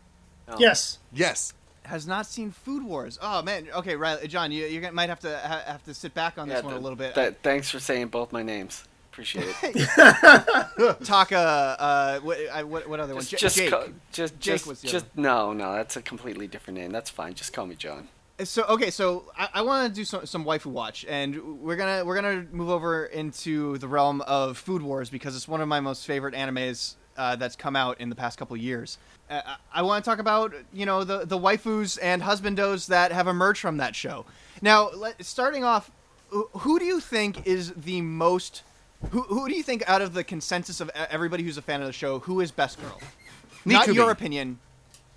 Yes. yes. Has not seen Food Wars. Oh man. Okay, Riley, John, you you might have to ha- have to sit back on this one a little bit. th- thanks for saying both my names. Appreciate it. Taka, uh, what, I, what what other one? just, J- just, Jake. ca- just, Jake just, was just no, no. That's a completely different name. That's fine. Just call me John. So okay, so I, I want to do some some waifu watch, and we're gonna we're gonna move over into the realm of Food Wars because it's one of my most favorite animes uh, that's come out in the past couple years. Uh, I, I want to talk about you know the the waifus and husbandos that have emerged from that show. Now, let, starting off, who- who do you think is the most who, who do you think out of the consensus of everybody who's a fan of the show who is best girl? Not your opinion.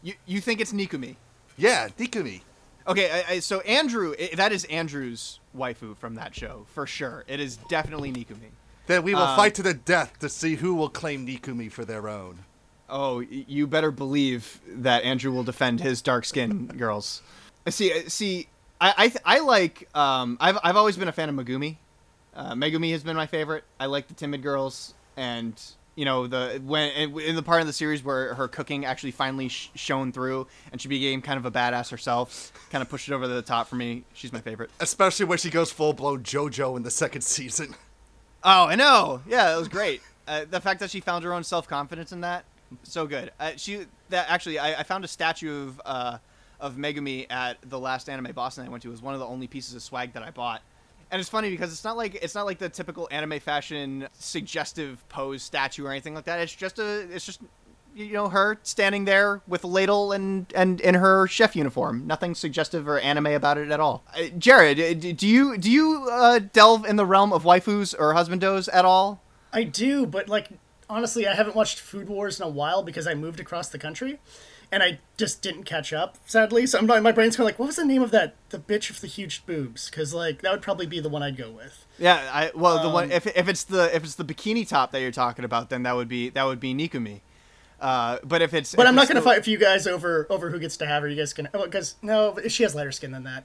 You you think it's Nikumi? Yeah, Nikumi. Okay, I, I, so Andrew, i that is Andrew's waifu from that show for sure. It is definitely Nikumi. Then we will Um, fight to the death to see who will claim Nikumi for their own. Oh, you better believe that Andrew will defend his dark skin girls. See, uh, see, I I, th- I like. Um, I've I've always been a fan of Megumi. Uh, Megumi has been my favorite. I like the timid girls, and you know the when in the part of the series where her cooking actually finally sh- shone through, and she became kind of a badass herself. Kind of pushed it over the top for me. She's my favorite. Especially when she goes full blown JoJo in the second season. Oh, I know. Yeah, it was great. Uh, the fact that she found her own self confidence in that, so good. Uh, she that actually, I, I found a statue of uh, of Megumi at the last anime Boston I went to. It was one of the only pieces of swag that I bought. And it's funny because it's not like it's not like the typical anime fashion suggestive pose statue or anything like that. It's just a it's just you know her standing there with a ladle and and in her chef uniform. Nothing suggestive or anime about it at all. Uh, Jared, uh, do you do you uh, delve in the realm of waifus or husbandos at all? I do, but like honestly, I haven't watched Food Wars in a while because I moved across the country, and I just didn't catch up. Sadly, so I'm not, my brain's kind of like, what was the name of that the bitch with the huge boobs? Because like that would probably be the one I'd go with. Yeah, I well the one Um, if if it's the if it's the bikini top that you're talking about, then that would be that would be Nikumi. Uh, but if it's But if I'm not gonna the- fight with you guys over over who gets to have her. You guys can because no, she has lighter skin than that.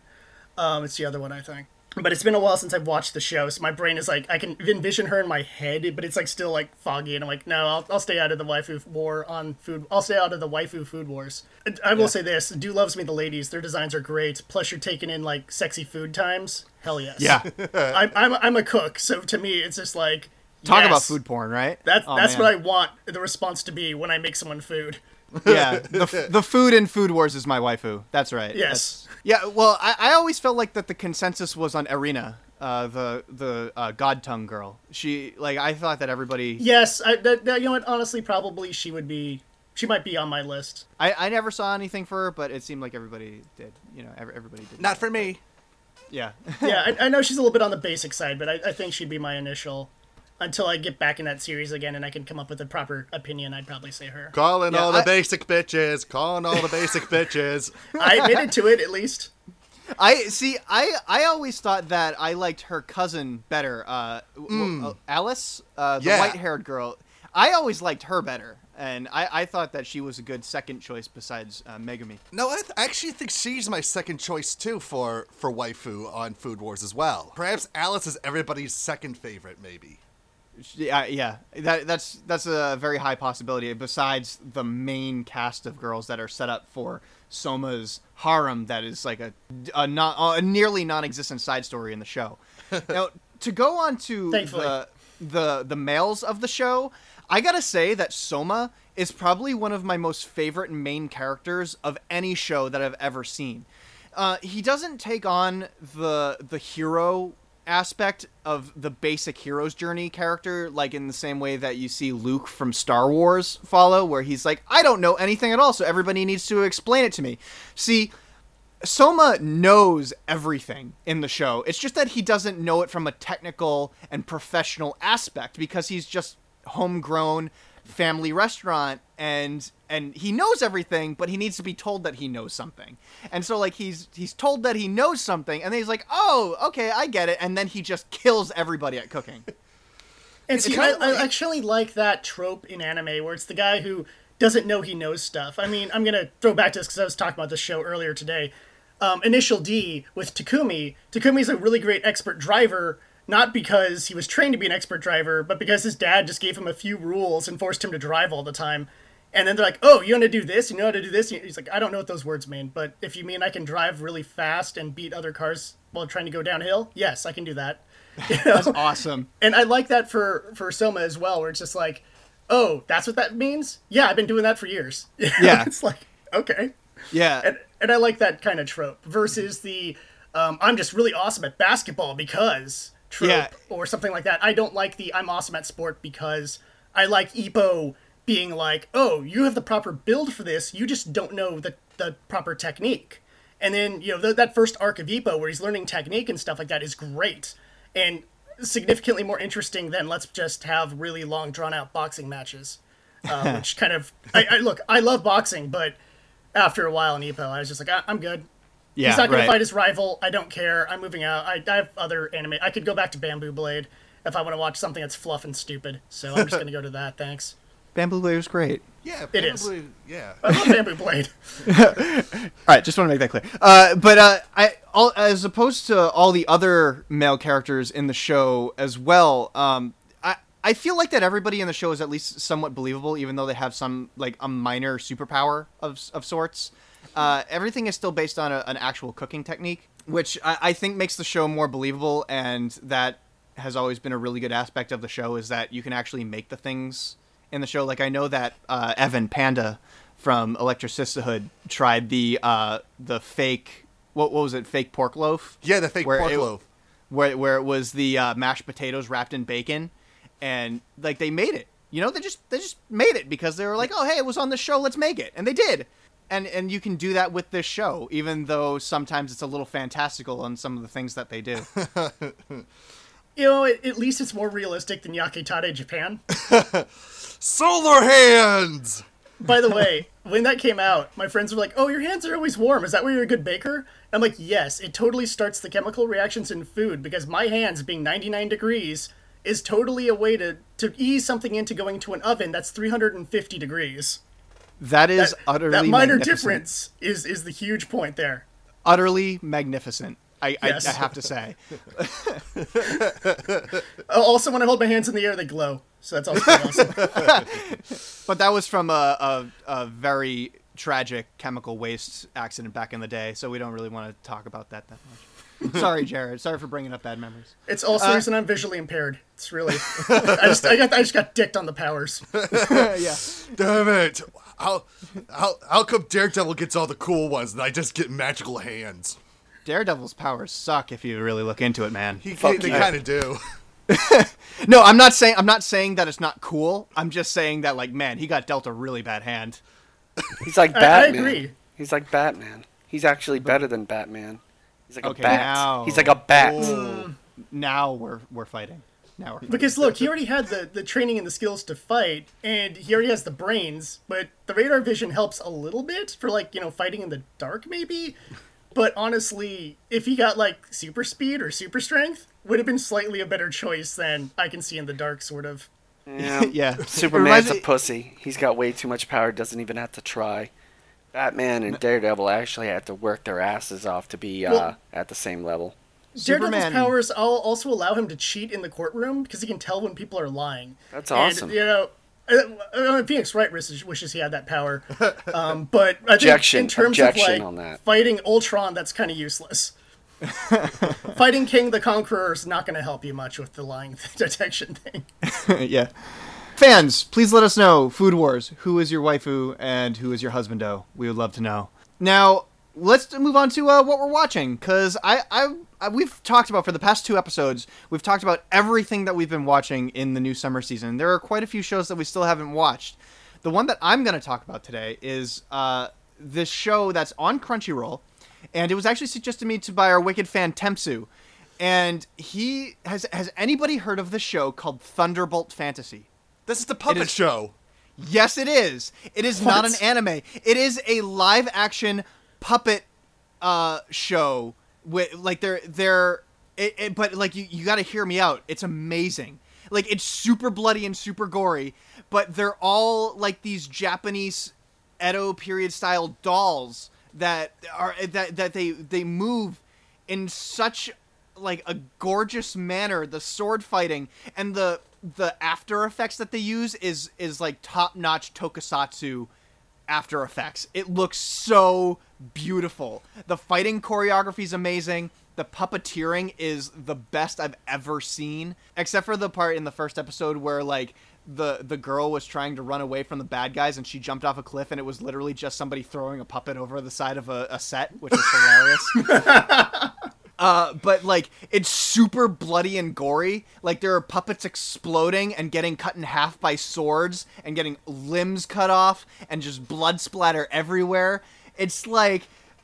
Um, it's the other one I think. But it's been a while since I've watched the show, so my brain is like I can envision her in my head, but it's like still like foggy, and I'm like, no, I'll, I'll stay out of the waifu war on food. I'll stay out of the waifu food wars. And I will say this: Do loves me the ladies. Their designs are great. Plus, you're taking in like sexy food times. Hell yes. Yeah, I'm I'm I'm a cook, so to me, it's just like talk about food porn, right? That's Oh, that's man. what I want the response to be when I make someone food. yeah, the, the food in Food Wars is my waifu. That's right. Yes. That's- yeah, well, I, I always felt like that the consensus was on Erina, uh, the the uh, God Tongue girl. She like I thought that everybody. Yes, I, that, that, you know what? Honestly, probably she would be. She might be on my list. I, I never saw anything for her, but it seemed like everybody did. You know, every, everybody did. Not for me. Yeah. Yeah, I, I know she's a little bit on the basic side, but I, I think she'd be my initial. Until I get back in that series again and I can come up with a proper opinion, I'd probably say her. Calling Yeah, all the basic bitches. Calling all the basic bitches. I admitted to it at least. I see. I I always thought that I liked her cousin better. Uh, w- uh, Alice, uh, the Yeah. white-haired girl. I always liked her better, and I, I thought that she was a good second choice besides uh, Megumi. No, I th- actually think she's my second choice too for for waifu on Food Wars as well. Perhaps Alice is everybody's second favorite, maybe. Yeah, yeah. That that's that's a very high possibility. Besides the main cast of girls that are set up for Soma's harem, that is like a a, not, a nearly non-existent side story in the show. now, to go on to Thankfully. the the the males of the show, I gotta say that Soma is probably one of my most favorite main characters of any show that I've ever seen. Uh, he doesn't take on the the hero aspect of the basic hero's journey character like in the same way that you see Luke from Star Wars follow where he's like I don't know anything at all so everybody needs to explain it to me. See Soma knows everything in the show. It's just that he doesn't know it from a technical and professional aspect because he's just homegrown family restaurant and and he knows everything but he needs to be told that he knows something. And so like he's he's told that he knows something and then he's like, "Oh, okay, I get it." And then he just kills everybody at cooking. And see, I, kinda I like- actually like that trope in anime where it's the guy who doesn't know he knows stuff. I mean, I'm gonna throw back to this because I was talking about this show earlier today. Um, Initial D with Takumi. Takumi's a really great expert driver, not because he was trained to be an expert driver, but because his dad just gave him a few rules and forced him to drive all the time. And then they're like, "Oh, you want to do this? You know how to do this?" And he's like, "I don't know what those words mean, but if you mean I can drive really fast and beat other cars while trying to go downhill, yes, I can do that." You know? That's awesome. and I like that for for Soma as well, where it's just like, oh, that's what that means. Yeah, I've been doing that for years. Yeah. it's like okay, Yeah. and and I like that kind of trope versus the um, I'm just really awesome at basketball because trope Yeah. or something like that. I don't like the I'm awesome at sport because I like Ippo being like, oh, you have the proper build for this, you just don't know the the proper technique. And then you know th- that first arc of Ippo where he's learning technique and stuff like that is great and significantly more interesting than let's just have really long drawn out boxing matches. Uh, which kind of I, I look I love boxing, but after a while in Ippo, I was just like I, I'm good. Yeah, He's not going right. to fight his rival. I don't care. I'm moving out. I, I have other anime. I could go back to Bamboo Blade if I want to watch something that's fluff and stupid. So I'm just going to go to that. Thanks. Bamboo Blade was great. Yeah, It is. probably- Yeah. I love Bamboo Blade. All right, just want to make that clear. Uh, but uh, I, all, as opposed to all the other male characters in the show as well, um, I, I feel like that everybody in the show is at least somewhat believable, even though they have some like a minor superpower of of sorts. Uh, everything is still based on a, an actual cooking technique, which I, I think makes the show more believable, and that has always been a really good aspect of the show is that you can actually make the things in the show. Like I know that uh, Evan Panda from Electric Sisterhood tried the uh, the fake what, what was it? Fake pork loaf? Yeah, the fake pork it- loaf. where where it was the uh, mashed potatoes wrapped in bacon and like they made it. You know they just they just made it because they were like oh hey it was on the show let's make it. And they did and and you can do that with this show even though sometimes it's a little fantastical on some of the things that they do You know, at, at least it's more realistic than Yakitate Japan. Solar hands. By the way, when that came out, my friends were like, "Oh, your hands are always warm. Is that why you're a good baker?" I'm like, "Yes, it totally starts the chemical reactions in food because my hands being 99 degrees is totally a way to to ease something into going to an oven that's 350 degrees." That is That, utterly that minor difference is is the huge point there. utterly magnificent I, Yes. I, I have to say Uh, Also, when I hold my hands in the air, they glow. So that's also awesome. But that was from a, a, a very tragic chemical waste accident back in the day, so we don't really want to talk about that that much. Sorry, Jared. Sorry for bringing up bad memories. It's also the uh, reason I'm visually impaired. It's really, I just I got I just got dicked on the powers. yeah. Damn it. How, how, how come Daredevil gets all the cool ones and I just get magical hands? Daredevil's powers suck if you really look into it, man. He, Fuck they you. kind of do. No, I'm not saying I'm not saying that it's not cool. I'm just saying that like, man, he got dealt a really bad hand. He's like I- I Batman. agree. He's like Batman. He's actually better than Batman. He's like Okay, a bat. now- He's like a bat. Now we're we're fighting. Now we're fighting. Because look, he already had the, the training and the skills to fight, and he already has the brains, but the radar vision helps a little bit for like, you know, fighting in the dark maybe. But honestly, if he got like super speed or super strength, would have been slightly a better choice than I can see in the dark, sort of. Yeah. yeah. Superman's Reminds a pussy. He's got way too much power. Doesn't even have to try. Batman and Daredevil actually had to work their asses off to be uh, Well- at the same level. Daredevil's Superman- powers al- also allow him to cheat in the courtroom because he can tell when people are lying. That's And, awesome. you know, uh, uh, Phoenix Wright wishes, wishes he had that power. Um, but I think Objection. in terms Objection of like on that. fighting Ultron, that's kind of useless. fighting Kang the Conqueror is not going to help you much with the lying detection thing. yeah. Fans, please let us know, Food Wars, who is your waifu and who is your husbando? We would love to know. Now, let's move on to uh, what we're watching, because I, I, I, we've talked about, for the past two episodes, we've talked about everything that we've been watching in the new summer season. There are quite a few shows that we still haven't watched. The one that I'm going to talk about today is uh, this show that's on Crunchyroll, and it was actually suggested to me to by our wicked fan Tempsu. And he has has anybody heard of the show called Thunderbolt Fantasy? This is the puppet is- show. Yes, it is. It is not an anime. It is a live action puppet uh, show. With like they're they're, it, it, but like you you got to hear me out. It's amazing. Like it's super bloody and super gory, but they're all like these Japanese Edo period style dolls that are that that they they move in such like a gorgeous manner the sword fighting and the the after effects that they use is is like top notch tokusatsu after effects. It looks so beautiful. The fighting choreography is amazing. The puppeteering is the best i've ever seen except for the part in the first episode where like the the girl was trying to run away from the bad guys and she jumped off a cliff and it was literally just somebody throwing a puppet over the side of a, a set which is hilarious uh, but like it's super bloody and gory. Like there are puppets exploding and getting cut in half by swords and getting limbs cut off and just blood splatter everywhere. It's like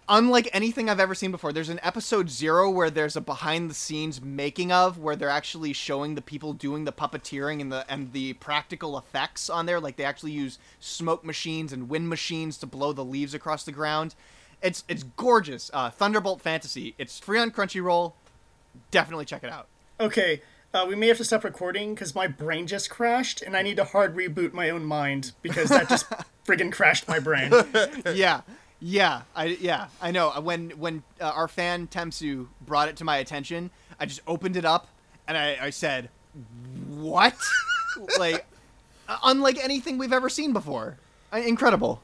unlike anything I've ever seen before. There's an episode zero where there's a behind the scenes making of where they're actually showing the people doing the puppeteering and the and the practical effects on there. Like they actually use smoke machines and wind machines to blow the leaves across the ground. It's it's gorgeous. Uh, Thunderbolt Fantasy. It's free on Crunchyroll. Definitely check it out. Okay, uh, we may have to stop recording because my brain just crashed and I need to hard reboot my own mind because that just friggin' crashed my brain. yeah, yeah, I yeah I know. When when uh, our fan Temsu brought it to my attention, I just opened it up and I, I said, "What?" like, uh, unlike anything we've ever seen before. Uh, incredible.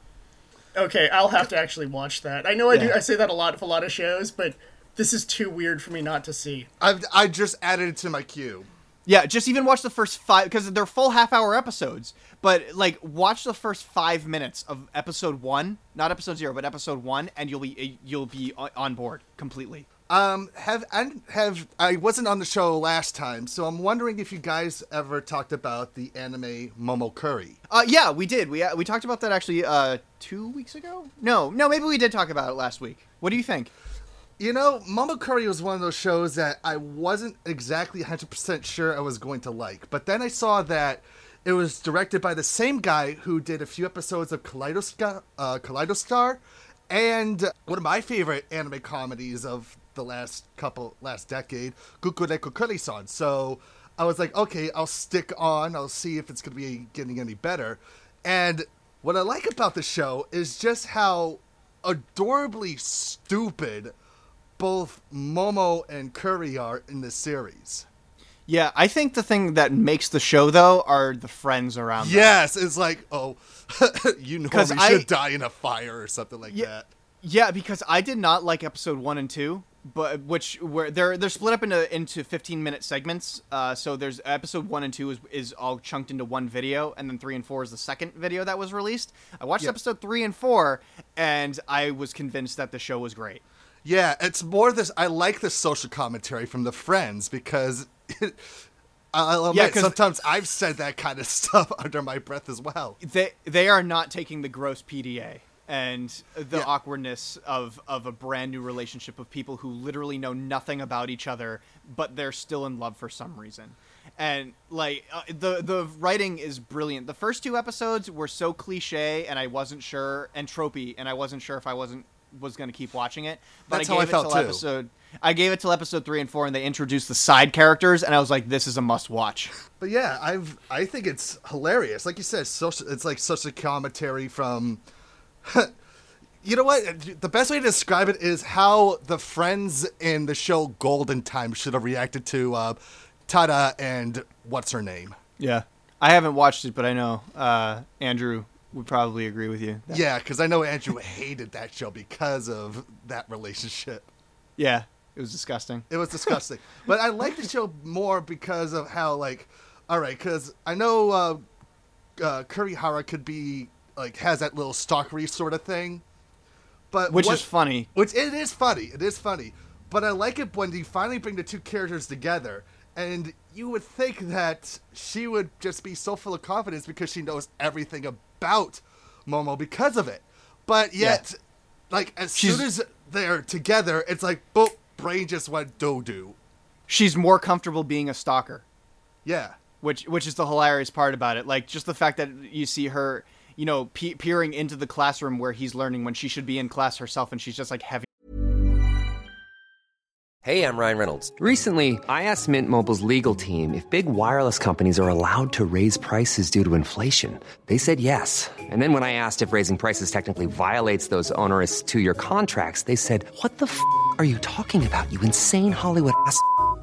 Okay, I'll have to actually watch that. I know I do. I say that a lot of a lot of shows, but this is too weird for me not to see. I've, I just added it to my queue. Yeah, just even watch the first five because they're full half hour episodes. But like, watch the first five minutes of episode one, not episode zero, but episode one, and you'll be eh, you'll be on- on board completely. Um, have I have I wasn't on the show last time, so I'm wondering if you guys ever talked about the anime Momokuri. Uh, yeah, we did. We uh, we talked about that actually uh two weeks ago. No, no, maybe we did talk about it last week. What do you think? You know, Momokuri was one of those shows that I wasn't exactly 100% sure I was going to like. But then I saw that it was directed by the same guy who did a few episodes of Kaleidostar, uh, Kaleidostar and one of my favorite anime comedies of the last couple, last decade, Gugure Kokkuri-san. So I was like, okay, I'll stick on. I'll see if it's going to be getting any better. And what I like about the show is just how adorably stupid both Momo and Kuri are in this series. Yeah, I think the thing that makes the show though are the friends around. them. Yes, it's like, oh, you know, I- should die in a fire or something like Yeah. that. Yeah, because I did not like episode one and two, but which where they're they're split up into into fifteen minute segments. Uh, so there's episode one and two is is all chunked into one video, and then three and four is the second video that was released. I watched Yep. episode three and four, and I was convinced that the show was great. Yeah, it's more this. I like the social commentary from the friends because I'll admit, Yeah, sometimes I've said that kind of stuff under my breath as well. They they are not taking the gross PDA and the Yeah. awkwardness of of a brand new relationship of people who literally know nothing about each other, but they're still in love for some reason. And like uh, the the writing is brilliant. The first two episodes were so cliche, and I wasn't sure, and tropey, and I wasn't sure if I wasn't was going to keep watching it. But That's I how gave I it felt till too. episode. I gave it till episode three and four, and they introduced the side characters, and I was like, "This is a must-watch." But yeah, I've I think it's hilarious. Like you said, social, it's like such a commentary from. you know what? The best way to describe it is how the friends in the show Golden Time should have reacted to uh, Tada and what's her name. Yeah, I haven't watched it, but I know uh, Andrew would probably agree with you. Yeah, because I know Andrew hated that show because of that relationship. Yeah, it was disgusting. It was disgusting. but I like the show more because of how, like, all right, because I know uh, uh, Kurihara could be like has that little stalkery sort of thing, but Which what- is funny. Which it is funny. It is funny. But I like it when you finally bring the two characters together, and you would think that she would just be so full of confidence because she knows everything about Momo because of it. But yet, like as She's- soon as they're together, it's like boop, brain just went do do. She's more comfortable being a stalker. Yeah. which which is the hilarious part about it. Like just the fact that you see her, you know, pe- peering into the classroom where he's learning when she should be in class herself, and she's just like heavy. Hey, I'm Ryan Reynolds. Recently, I asked Mint Mobile's legal team if big wireless companies are allowed to raise prices due to inflation. They said yes. And then when I asked if raising prices technically violates those onerous two-year contracts, they said, "What the f*** are you talking about? You insane Hollywood ass."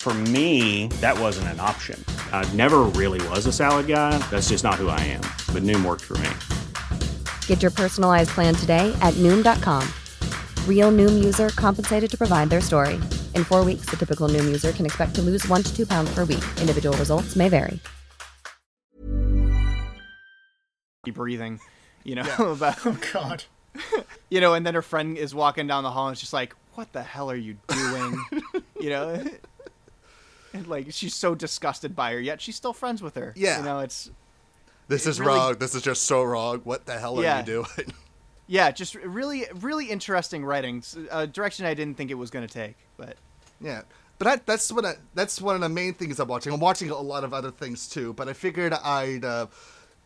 For me, that wasn't an option. I never really was a salad guy. That's just not who I am. But Noom worked for me. Get your personalized plan today at Noom.com. Real Noom user compensated to provide their story. In four weeks, the typical Noom user can expect to lose one to two pounds per week. Individual results may vary. breathing, you know, about Oh God. you know, and then her friend is walking down the hall and it's just like, "What the hell are you doing?" you know, and like she's so disgusted by her, yet she's still friends with her. Yeah. you know, it's This It is really- wrong. This is just so wrong. What the hell are you doing? yeah, just really, really interesting writing, S- a direction I didn't think it was going to take, but Yeah, but that, that's what I, that's one of the main things I'm watching. I'm watching a lot of other things too, but I figured I'd uh,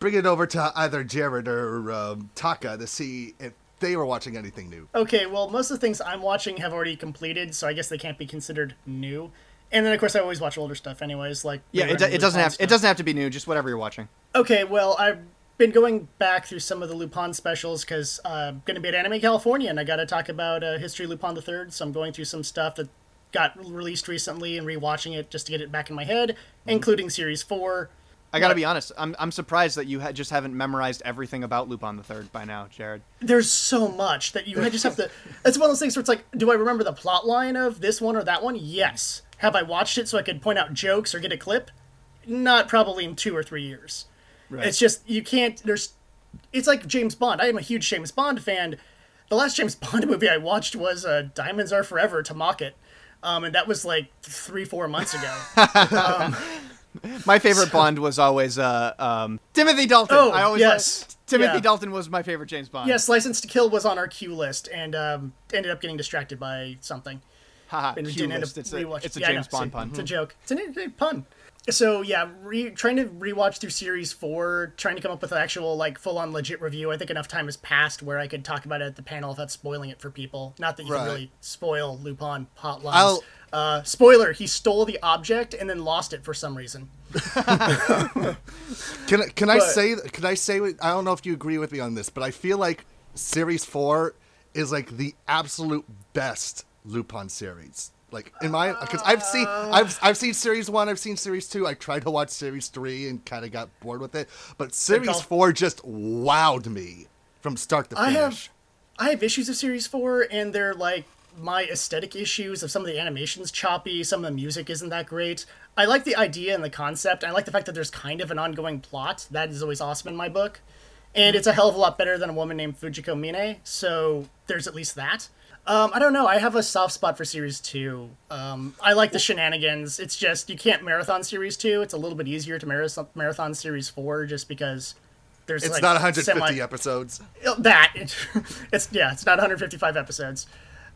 bring it over to either Jared or um, Taka to see if they were watching anything new. Okay, well, most of the things I'm watching have already completed, so I guess they can't be considered new. And then, of course, I always watch older stuff, anyways. Like yeah, it, do- it doesn't have stuff. it doesn't have to be new, just whatever you're watching. Okay, well, I've been going back through some of the Lupin specials because uh, I'm going to be at Anime California, and I got to talk about uh, History of Lupin the Third. So I'm going through some stuff that got released recently and rewatching it just to get it back in my head, including Series Four. I got to be honest, I'm I'm surprised that you ha- just haven't memorized everything about Lupin the Third by now, Jared. There's so much that you just have to. It's one of those things where it's like, do I remember the plot line of this one or that one? Yes. Have I watched it so I could point out jokes or get a clip? Not probably in two or three years. It's just you can't. There's. It's like James Bond. I am a huge James Bond fan. The last James Bond movie I watched was uh, Diamonds Are Forever to mock it, um, and that was like three four months ago. My favorite Bond was always uh, um, Timothy Dalton. Oh, I always yes. liked- Timothy Yeah. Dalton was my favorite James Bond. yes, License to Kill was on our queue list and um, ended up getting distracted by something. Haha. Q didn't list. It's a, it's a Yeah, James Bond pun. It's a joke. It's an a pun. So yeah, re- trying to rewatch through series four, trying to come up with an actual like full on legit review. I think enough time has passed where I could talk about it at the panel without spoiling it for people. Not that you Right. can really spoil Lupin hotlines. I'll- Uh, spoiler: He stole the object and then lost it for some reason. Can can I say can I say I don't know if you agree with me on this, but I feel like Series Four is like the absolute best Lupin series. Like in my because I've seen I've I've seen Series One, I've seen Series Two. I tried to watch Series Three and kind of got bored with it, but Series Four just wowed me from start to finish. I have I have issues of series four, and they're like my aesthetic issues of some of the animations choppy, some of the music isn't that great. I like the idea and the concept. I like the fact that there's kind of an ongoing plot. That is always awesome in my book. And it's a hell of a lot better than a woman named Fujiko Mine, so there's at least that. Um, I don't know. I have a soft spot for series two. Um, I like the shenanigans. It's just you can't marathon series two. It's a little bit easier to marathon marathon series four just because there's It's like not 150 semi- episodes. Oh, that it's yeah, it's not 155 episodes.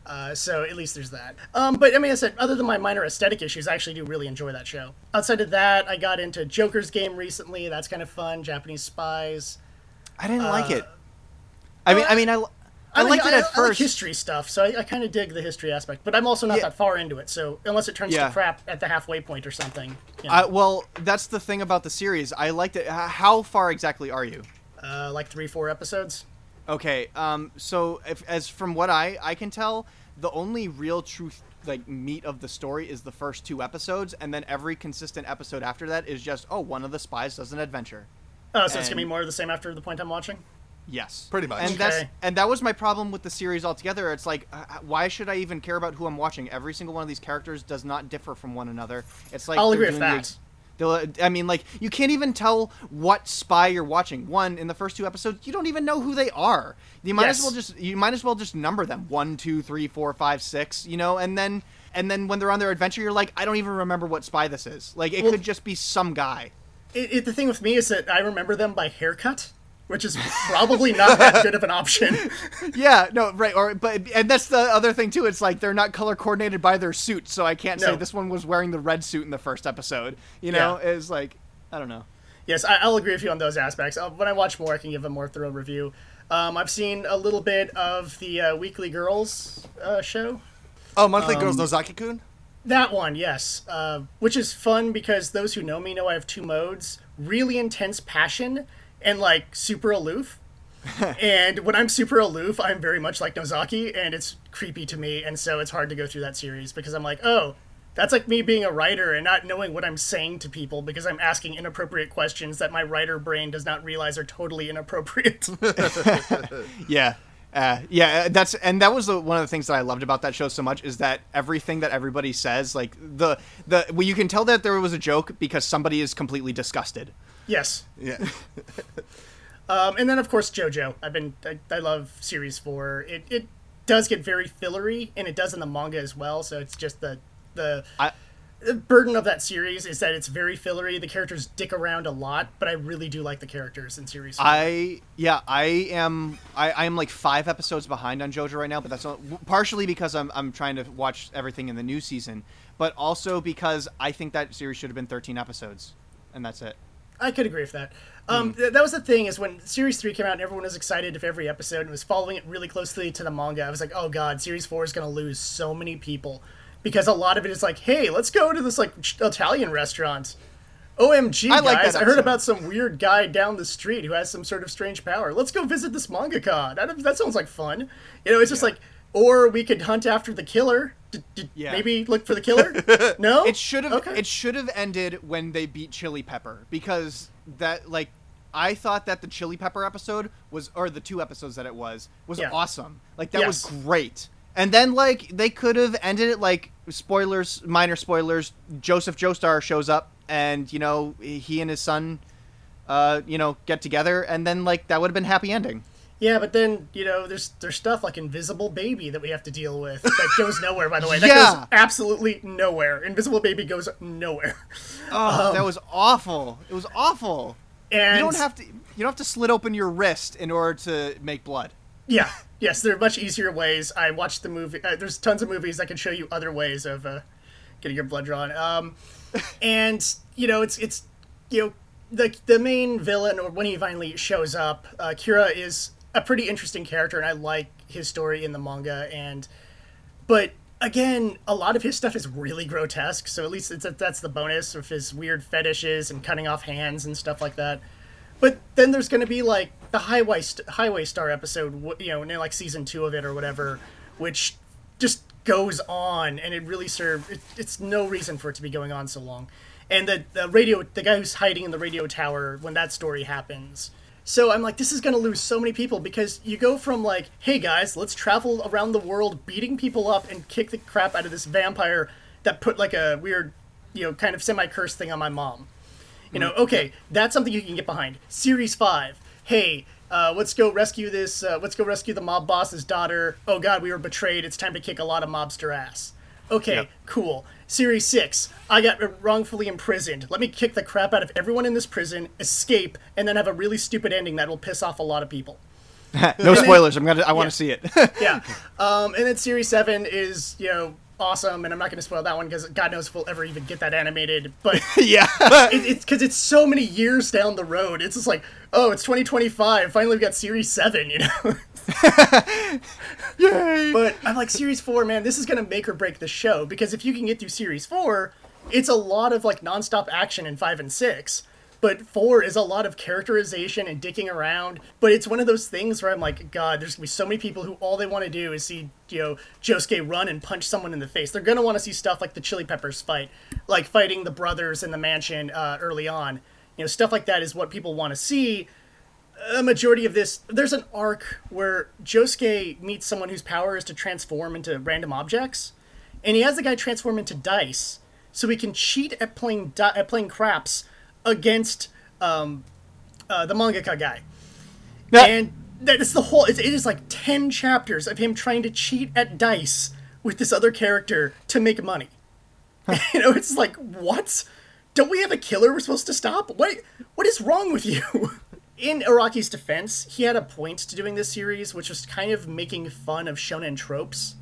Uh, so at least there's that. Um, but I mean, I said other than my minor aesthetic issues, I actually do really enjoy that show. Outside of that, I got into Joker's game recently. That's kind of fun. Japanese spies. I didn't like it. I mean, I mean, I, I, like- liked it I, at I like first. history stuff, so I, I kind of dig the history aspect. But I'm also not Yeah. that far into it. So unless it turns Yeah. to crap at the halfway point or something, you know, I, well, that's the thing about the series. I liked it. How far exactly are you? uh, like three, four episodes. Okay, um, so if, as from what I I can tell, the only real truth like meat of the story is the first two episodes, and then every consistent episode after that is just oh one of the spies does an adventure. Oh, so it's gonna be more of the same after the point I'm watching. Yes, Pretty much. And that's and that was my problem with the series altogether. It's like, uh, why should I even care about who I'm watching? Every single one of these characters does not differ from one another. It's like I'll agree with doing the that. ex- I mean, like you can't even tell what spy you're watching. One in the first two episodes, you don't even know who they are. You might as well just you might as well just number them one, two, three, four, five, six. You know, and then and then when they're on their adventure, you're like, I don't even remember what spy this is. Like it Well- could just be some guy. It, it, the thing with me is that I remember them by haircut, which is probably not that good of an option. Yeah, no, right, or but and that's the other thing too. It's like they're not color coordinated by their suits, so I can't say this one was wearing the red suit in the first episode. You know, Yeah. is like I don't know. Yes, I, I'll agree with you on those aspects. Uh, when I watch more, I can give a more thorough review. Um, I've seen a little bit of the uh, Weekly Girls uh, show. Oh, Monthly Girls Um, Nozaki-kun? That one, yes. Uh, which is fun because those who know me know I have two modes really intense passion and like super aloof. and when I'm super aloof, I'm very much like Nozaki, and it's creepy to me, and so it's hard to go through that series because I'm like, oh, that's like me being a writer and not knowing what I'm saying to people because I'm asking inappropriate questions that my writer brain does not realize are totally inappropriate. Yeah. Uh, yeah, uh, that's and that was the, one of the things that I loved about that show so much is that everything that everybody says, like the the well, you can tell that there was a joke because somebody is completely disgusted. Yes. Yeah. Um, and then of course JoJo. I've been I, I love series four. It it does get very fillery, and it does in the manga as well. So it's just the the, I- the burden of that series is that it's very fillery. The characters dick around a lot, but I really do like the characters in series. four. I yeah, I am I, I am like five episodes behind on JoJo right now, but that's not, partially because I'm I'm trying to watch everything in the new season, but also because I think that series should have been 13 episodes, and that's it. I could agree with that. Um, th- that was the thing is when Series Three came out, and everyone was excited of every episode and was following it really closely to the manga. I was like, oh god, Series Four is going to lose so many people because a lot of it is like, hey, let's go to this like Italian restaurant. OMG, I like guys! I heard about some weird guy down the street who has some sort of strange power. Let's go visit this mangaka. That that sounds like fun. You know, it's just like, or we could hunt after the killer. D- d- Yeah. Maybe look for the killer. no, It should have Okay. it should have ended when they beat Chili Pepper because that like I thought that the Chili Pepper episode was or the two episodes that it was was Yeah. awesome. Like that was great. And then like they could have ended it like spoilers, minor spoilers. Joseph Joestar shows up and you know he and his son uh you know get together and then like that would have been happy ending. Yeah, but then you know, there's there's stuff like Invisible Baby that we have to deal with that goes nowhere. By the way, that Yeah. goes absolutely nowhere. Invisible Baby goes nowhere. Oh, that was awful. It was awful. And you don't have to you don't have to slit open your wrist in order to make blood. Yeah, yes, there are much easier ways. I watched the movie. Uh, there's tons of movies that can show you other ways of uh, getting your blood drawn. Um, and you know, it's it's you know the the main villain, or when he finally shows up, uh, Kira is a pretty interesting character, and I like his story in the manga. And but again, a lot of his stuff is really grotesque. So at least it's that's the bonus of his weird fetishes and cutting off hands and stuff like that. But then there's going to be like the highway st- highway star episode, you know, in like season two of it or whatever, which just goes on, and it really served. It, it's no reason for it to be going on so long. And the the radio, the guy who's hiding in the radio tower when that story happens. So I'm like, this is going to lose so many people because you go from like, hey guys, let's travel around the world beating people up and kick the crap out of this vampire that put like a weird, you know, kind of semi cursed thing on my mom. You know, okay, that's something you can get behind. Series 5. Hey, Uh, let's go rescue this. Uh, let's go rescue the mob boss's daughter. Oh God, we were betrayed. It's time to kick a lot of mobster ass. Okay, Yep. cool. Series six. I got wrongfully imprisoned. Let me kick the crap out of everyone in this prison, escape, and then have a really stupid ending that will piss off a lot of people. no spoilers. I'm gonna. I want to Yeah. see it. yeah. Um, and then series seven is you know awesome, and I'm not going to spoil that one because God knows if we'll ever even get that animated. But yeah. it, it's because it's so many years down the road. It's just like, oh, it's 2025. Finally, we got series seven. You know. Yay! But I'm like, series four, man, this is gonna make or break the show because if you can get through series four, it's a lot of like nonstop action in five and six. But four is a lot of characterization and dicking around. But it's one of those things where I'm like, God, there's gonna be so many people who all they want to do is see, you know, Josuke run and punch someone in the face. They're gonna want to see stuff like the Chili Peppers fight, like fighting the brothers in the mansion uh, early on. You know, stuff like that is what people want to see a majority of this there's an arc where Josuke meets someone whose power is to transform into random objects and he has the guy transform into dice so he can cheat at playing di- at playing craps against um, uh, the mangaka guy. And that's the whole it, is like 10 chapters of him trying to cheat at dice with this other character to make money. You know it's like what? Don't we have a killer we're supposed to stop? What what is wrong with you in Araki's defense, he had a point to doing this series, which was kind of making fun of shonen tropes.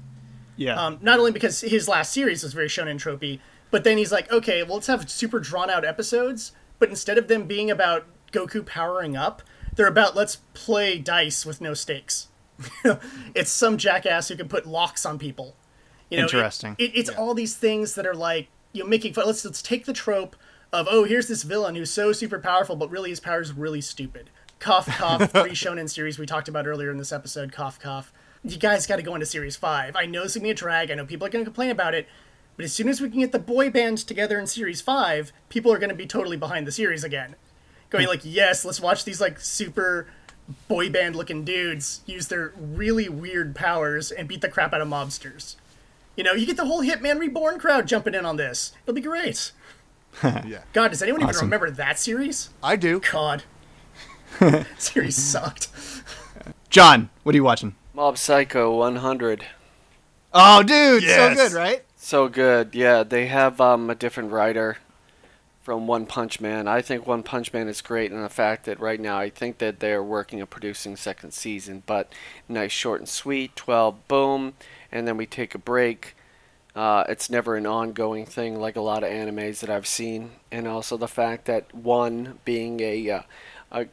Yeah. Um, not only because his last series was very shonen tropey, but then he's like, okay, well, let's have super drawn out episodes, but instead of them being about Goku powering up, they're about let's play dice with no stakes. it's some jackass who can put locks on people. You know, Interesting. It, it's all these things that are like you know making fun. Let's let's take the trope of oh here's this villain who's so super powerful, but really his power is really stupid. Cough cough three shonen series we talked about earlier in this episode. Cough cough. You guys got to go into series five. I know it's gonna be a drag. I know people are gonna complain about it. But as soon as we can get the boy band together in series five, people are to be totally behind the series again. Going like, yes, let's watch these like super boy band looking dudes use their really weird powers and beat the crap out of mobsters. You know, you get the whole Hitman Reborn crowd jumping in on this. It'll be great. yeah. God, does anyone even remember that series? I do. God. series sucked. John, what are you watching? Mob Psycho 100. Oh, dude, so good, right? So good. Yeah, they have um, a different writer from One Punch Man. I think One Punch Man is great in the fact that right now I think that they're working on producing second season, but nice short and sweet, 12 boom, and then we take a break. Uh, it's never an ongoing thing like a lot of animes that I've seen, and also the fact that one being a, uh, a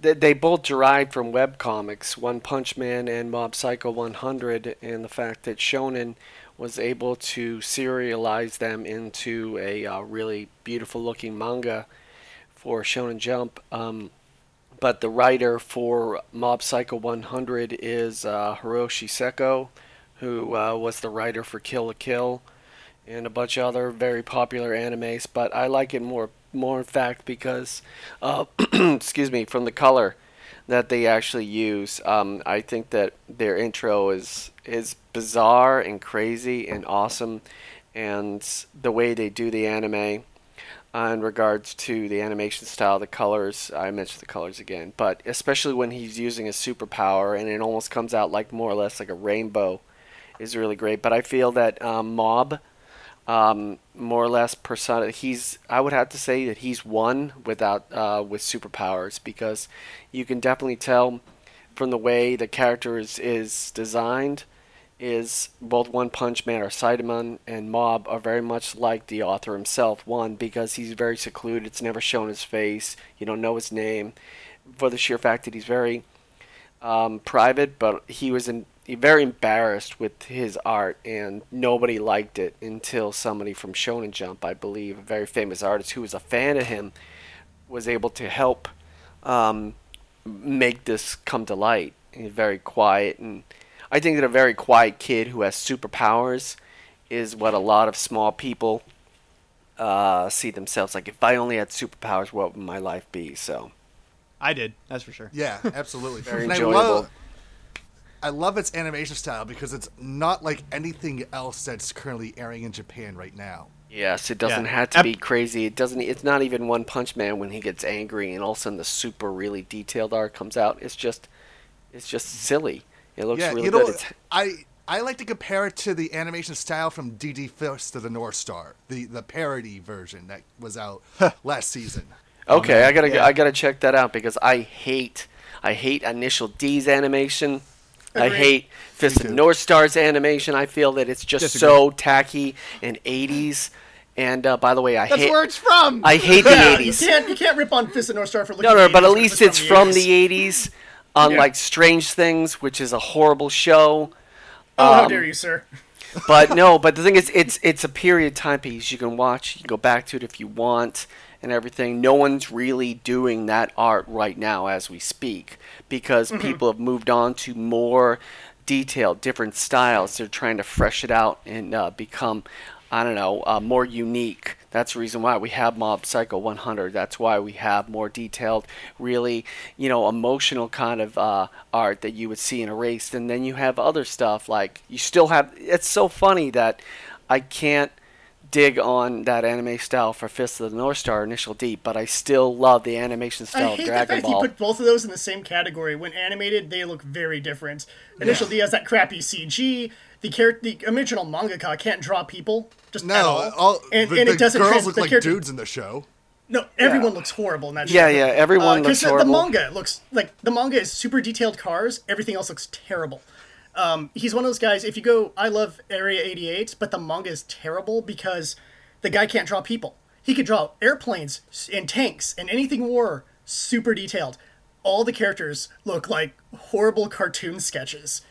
they, both derived from webcomics, One Punch Man and Mob Psycho 100, and the fact that Shonen was able to serialize them into a uh, really beautiful looking manga for Shonen Jump. Um, but the writer for Mob Psycho 100 is uh, Hiroshi Seko, who uh, was the writer for Kill la Kill and a bunch of other very popular animes. But I like it more, more in fact, because, uh, excuse me, from the color that they actually use. Um, I think that their intro is is bizarre and crazy and awesome, and the way they do the anime uh, in regards to the animation style, the colors. I mentioned the colors again, but especially when he's using a superpower and it almost comes out like more or less like a rainbow, is really great. But I feel that um, Mob, um, more or less persona, he's. I would have to say that he's one without uh, with superpowers because you can definitely tell from the way the character is, is designed is both One Punch Man or Saitama and Mob are very much like the author himself. One, because he's very secluded, it's never shown his face, you don't know his name, for the sheer fact that he's very um, private, but he was in, very embarrassed with his art, and nobody liked it until somebody from Shonen Jump, I believe, a very famous artist who was a fan of him, was able to help um, make this come to light. He's very quiet, and I think that a very quiet kid who has superpowers is what a lot of small people uh, see themselves like. If I only had superpowers, what would my life be? So I did. That's for sure. Yeah, absolutely. Very And I enjoyable. love, I love its animation style because it's not like anything else that's currently airing in Japan right now. Yes, it doesn't Yeah. have to Ep- be crazy. It doesn't. It's not even One Punch Man when he gets angry and all of a sudden the super really detailed art comes out. It's just, it's just silly. It looks yeah, really you know, good. It's, I I like to compare it to the animation style from DD Fist of the North Star, the the parody version that was out last season. okay, I gotta Yeah. I gotta check that out because I hate I hate Initial D's animation. I hate Fist of. North Star's animation. I feel that it's just Disagree. so tacky and 80s. And uh, by the way, I That's hate where it's from. I hate the Yeah, 80s. You can't you can't rip on Fist of North Star for looking. No, no, at but at 80s, least it's from the 80s. Unlike Strange Things, which is a horrible show. Oh, how um, dare you, sir? But no, but the thing is, it's it's a period timepiece. You can watch, you can go back to it if you want, and everything. No one's really doing that art right now as we speak because people have moved on to more detailed, different styles. They're trying to fresh it out and uh, become, I don't know, uh, more unique. That's the reason why we have Mob Psycho 100. That's why we have more detailed, really, you know, emotional kind of uh, art that you would see in a race. And then you have other stuff like you still have. It's so funny that I can't dig on that anime style for Fist of the North Star Initial D, but I still love the animation I style of hate the Dragon fact Ball. you put both of those in the same category. When animated, they look very different. Initial D has that crappy CG. The character, the original mangaka can't draw people. Just at No, all. all, and, the, and the it doesn't girls trans- look the like character- dudes in the show. No, everyone looks horrible in that. Yeah, show. yeah, everyone looks Uh, the, horrible. The manga looks like the manga is super detailed cars. Everything else looks terrible. Um, he's one of those guys. If you go, I love Area 88, but the manga is terrible because the guy can't draw people. He could draw airplanes and tanks and anything war, super detailed. All the characters look like horrible cartoon sketches.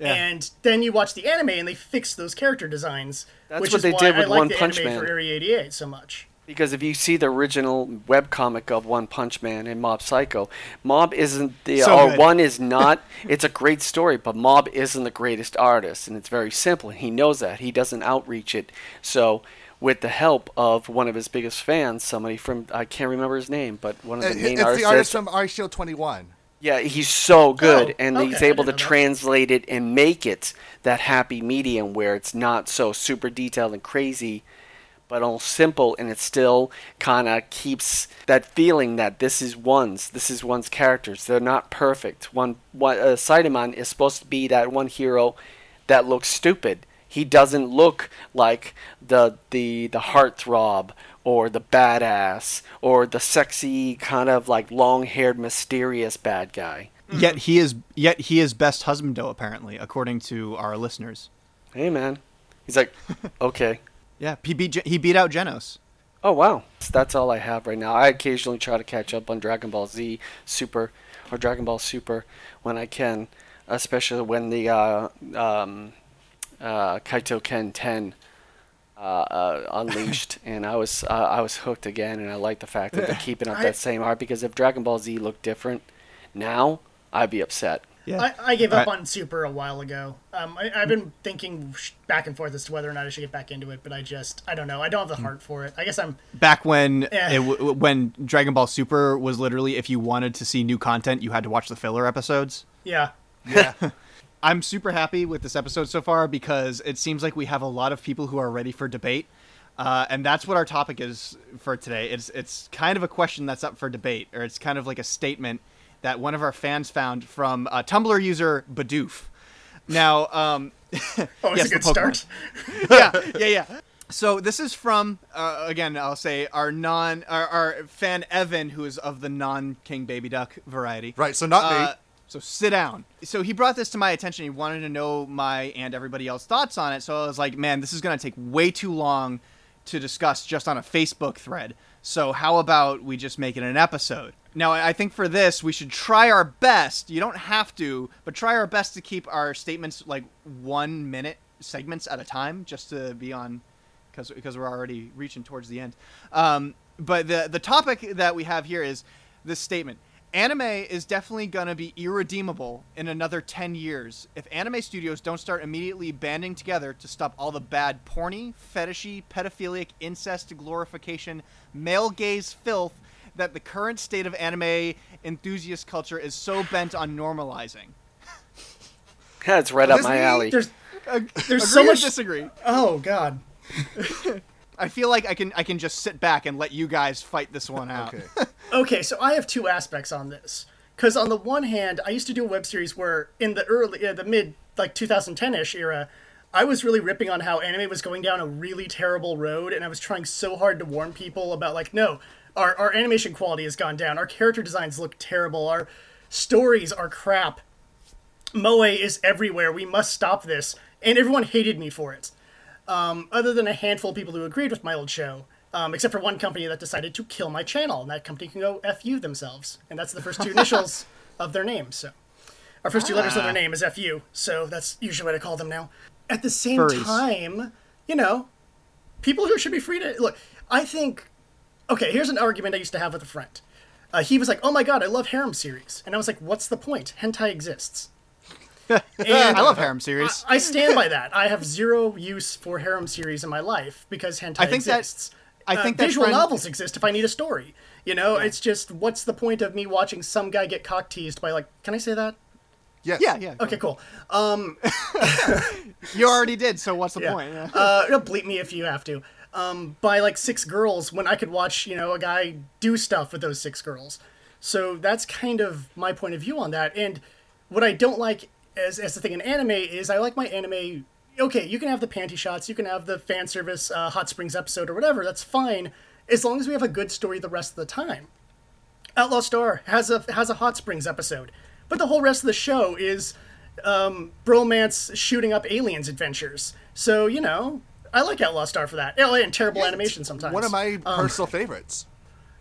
And then you watch the anime and they fix those character designs. That's which what is they why did I with like One the Punch anime Man. for Area 88 so much. Because if you see the original webcomic of One Punch Man and Mob Psycho, Mob isn't the So or good. one is not. it's a great story, but Mob isn't the greatest artist, and it's very simple. And he knows that. He doesn't outreach it. So, with the help of one of his biggest fans, somebody from I can't remember his name, but one of the Uh, main it's artists. the artist from Eyeshield 21. yeah, he's so good, Oh, and okay, he's able to didn't know that. translate it and make it that happy medium where it's not so super detailed and crazy, but all simple, and it still kind of keeps that feeling that this is one's, this is one's characters. They're not perfect. One, one uh, Saitama is supposed to be that one hero that looks stupid. He doesn't look like the the the heartthrob or the badass or the sexy kind of like long-haired mysterious bad guy. Yet he is yet he is best husbando apparently, according to our listeners. Hey man. He's like, "Okay. Yeah, he beat he beat out Genos. Oh wow. That's all I have right now. I occasionally try to catch up on Dragon Ball Z Super or Dragon Ball Super when I can, especially when the uh, um, uh, Kaio-ken 10 uh, uh, unleashed, and I was uh, I was hooked again, and I like the fact that they're keeping up that same art because if Dragon Ball Z looked different now, I'd be upset. Yeah. I, I gave up Alright. on Super a while ago. Um, I, I've been thinking back and forth as to whether or not I should get back into it, but I just I don't know. I don't have the heart for it. I guess I'm Back when Yeah. it w- when Dragon Ball Super was literally if you wanted to see new content, you had to watch the filler episodes. yeah. Yeah. I'm super happy with this episode so far because it seems like we have a lot of people who are ready for debate. Uh, and that's what our topic is for today. It's it's kind of a question that's up for debate, or it's kind of like a statement that one of our fans found from uh, Tumblr user Badoof. Now, um, Oh, Yes, it's a the good start. yeah, yeah, yeah. So this is from uh, again. I'll say our non our, our fan Evan, who is of the non King Baby Duck variety. Right, so not me. Uh, So sit down. So he brought this to my attention. He wanted to know my and everybody else thoughts on it. So I was like, man, this is gonna take way too long to discuss just on a Facebook thread. So how about we just make it an episode? Now I think for this we should try our best. You don't have to, but try our best to keep our statements like one minute segments at a time, just to be on because because we're already reaching towards the end. Um, but the the topic that we have here is this statement: anime is definitely gonna be irredeemable in another ten years if anime studios don't start immediately banding together to stop all the bad, porny, fetishy, pedophilic, incest, glorification, male gaze filth that the current state of anime enthusiast culture is so bent on normalizing. That's right up my alley. There's uh, Agree there's so much. disagree. Oh God. I I feel like I can I can just sit back and let you guys fight this one out. Okay. Okay, so I have two aspects on this. Because on the one hand, I used to do a web series where in the early, uh, the mid, like 2010-ish era, I was really ripping on how anime was going down a really terrible road, and I was trying so hard to warn people about like, no, our our animation quality has gone down, our character designs look terrible, our stories are crap. Moe is everywhere. We must stop this, and everyone hated me for it. Um, other than a handful of people who agreed with my old show, um, except for one company that decided to kill my channel, and that company can go fu themselves, and that's the first two initials of their name. So, our first two letters of their name is fu, so that's usually what I call them now. At the same Furries. time, you know, people who should be free to look. I think. Okay, here's an argument I used to have with a friend. Uh, he was like, "Oh my god, I love harem series," and I was like, "What's the point? Hentai exists." And I love harem series. I stand by that. I have zero use for harem series in my life because hentai I think that- exists. I Uh, think that visual friend- novels exist if I need a story. You know, it's just what's the point of me watching some guy get cock teased by like? Can I say that? Yes. yeah, yeah. Okay, cool. You already did, so what's the Yeah. point? Yeah. Uh, bleep me if you have to. Um, by like six girls when I could watch, you know, a guy do stuff with those six girls. So that's kind of my point of view on that. And what I don't like as, as the thing in anime is I like my anime. Okay, you can have the panty shots, you can have the fan service uh, Hot Springs episode or whatever. That's fine, as long as we have a good story the rest of the time. Outlaw Star has a has a Hot Springs episode, but the whole rest of the show is um, bromance shooting up aliens adventures. So you know, I like Outlaw Star for that. Oh, and terrible animation sometimes. One of my Um, personal favorites.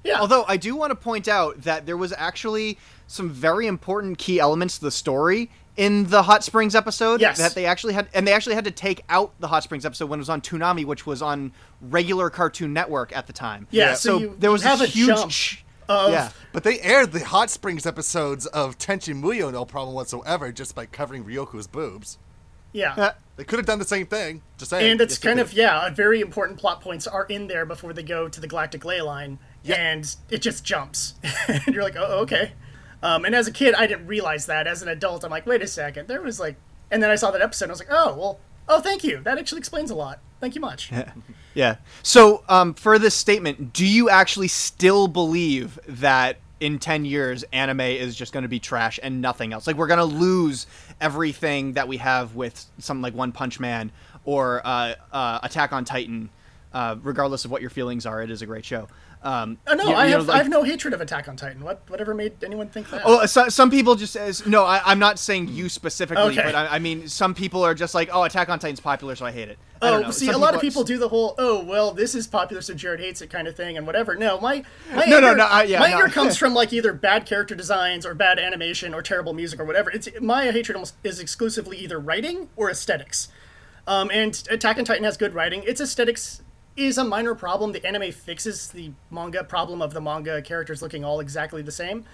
yeah. Although I do want to point out that there was actually some very important key elements to the story in the Hot Springs episode Yes. that they actually had and they actually had to take out the Hot Springs episode when it was on Toonami which was on regular Cartoon Network at the time. Yeah, so you- there was you have this a huge jump ch- of- yeah. But they aired the Hot Springs episodes of Tenchi Muyo no problem whatsoever just by covering Ryoko's boobs. yeah. Uh, They could have done the same thing. Just saying. and it's Yes, kind of yeah, very important plot points are in there before they go to the galactic ley line, and it just jumps, and you're like, oh, okay. Um, and as a kid, I didn't realize that. As an adult, I'm like, wait a second, there was like, and then I saw that episode, and I was like, oh, well, oh, thank you. That actually explains a lot. Thank you much. Yeah. yeah. So, um, for this statement, do you actually still believe that in 10 years anime is just going to be trash and nothing else? Like we're going to lose everything that we have with something like One Punch Man or uh, uh, Attack on Titan. Uh, regardless of what your feelings are, it is a great show. Um, Oh no, you- I you know, have like- I have no hatred of Attack on Titan. What whatever made anyone think that? Oh, so, some people just says no. I, I'm not saying you specifically, Okay. but I, I mean some people are just like, oh, Attack on Titan's popular, so I hate it. I Oh, see, Some a lot of are- people do the whole "oh, well, this is popular, so Jared hates it" kind of thing, and whatever. No, my my No, no, no, I- yeah, my no. anger comes from like either bad character designs or bad animation or terrible music or whatever. It's my hatred almost is exclusively either writing or aesthetics. Um, and Attack on Titan has good writing. Its aesthetics is a minor problem. The anime fixes the manga problem of the manga characters looking all exactly the same.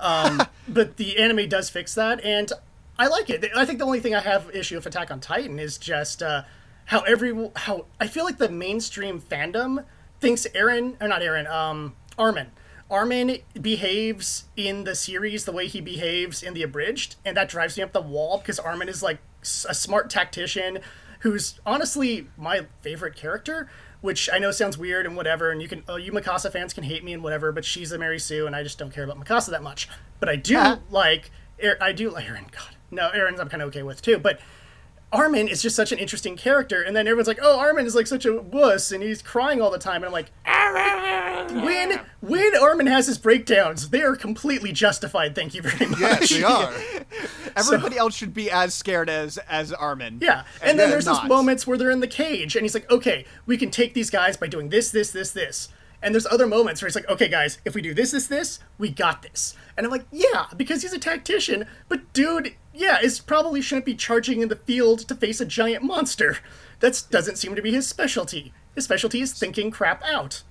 Um, but the anime does fix that, and I like it. I think the only thing I have issue with Attack on Titan is just uh, how every how I feel like the mainstream fandom thinks Eren or not Eren, um, Armin. Armin behaves in the series the way he behaves in the abridged, and that drives me up the wall because Armin is like a smart tactician who's honestly my favorite character. Which I know sounds weird and whatever, and you can, oh, you Mikasa fans can hate me and whatever, but she's a Mary Sue, and I just don't care about Mikasa that much. But I do like, Er- I do like Eren. God, no, Eren's I'm kind of okay with too. But Armin is just such an interesting character, and then everyone's like, "Oh, Armin is like such a wuss, and he's crying all the time." And I'm like, when when Armin has his breakdowns, they are completely justified. Thank you very much. Yes, they are. Everybody else should be as scared as as Armin. Yeah, and then they're there's those moments where they're in the cage, and he's like, "Okay, we can take these guys by doing this, this, this, this." And there's other moments where he's like, "Okay, guys, if we do this, this, this, we got this." And I'm like, "Yeah," because he's a tactician, but dude, yeah, is probably shouldn't be charging in the field to face a giant monster. That doesn't seem to be his specialty. His specialty is thinking crap out.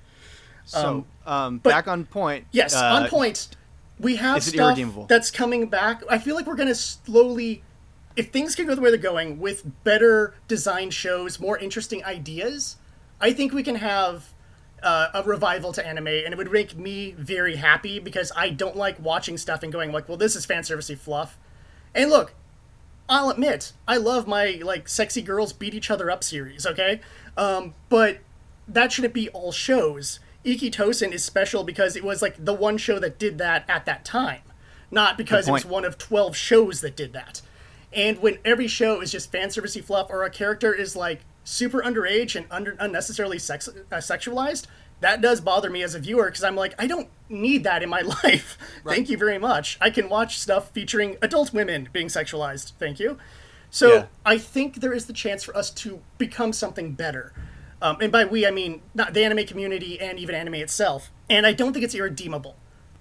So, um, but- back on point. Yes, uh, on point. We have stuff that's coming back. I feel like we're gonna slowly, if things can go the way they're going, with better design shows, more interesting ideas. I think we can have uh, a revival to anime, and it would make me very happy because I don't like watching stuff and going like, "Well, this is fan servicey fluff." And look, I'll admit, I love my like sexy girls beat each other up series, okay? Um, but that shouldn't be all shows. Ikki Tousen is special because it was like the one show that did that at that time, not because it was one of 12 shows that did that. And when every show is just fan servicey fluff or a character is like super underage and under, unnecessarily sex, uh, sexualized, that does bother me as a viewer because I'm like, I don't need that in my life. Thank you very much. I can watch stuff featuring adult women being sexualized. Thank you. So Yeah. I think there is the chance for us to become something better. Um, and by we, I mean not the anime community and even anime itself. And I don't think it's irredeemable.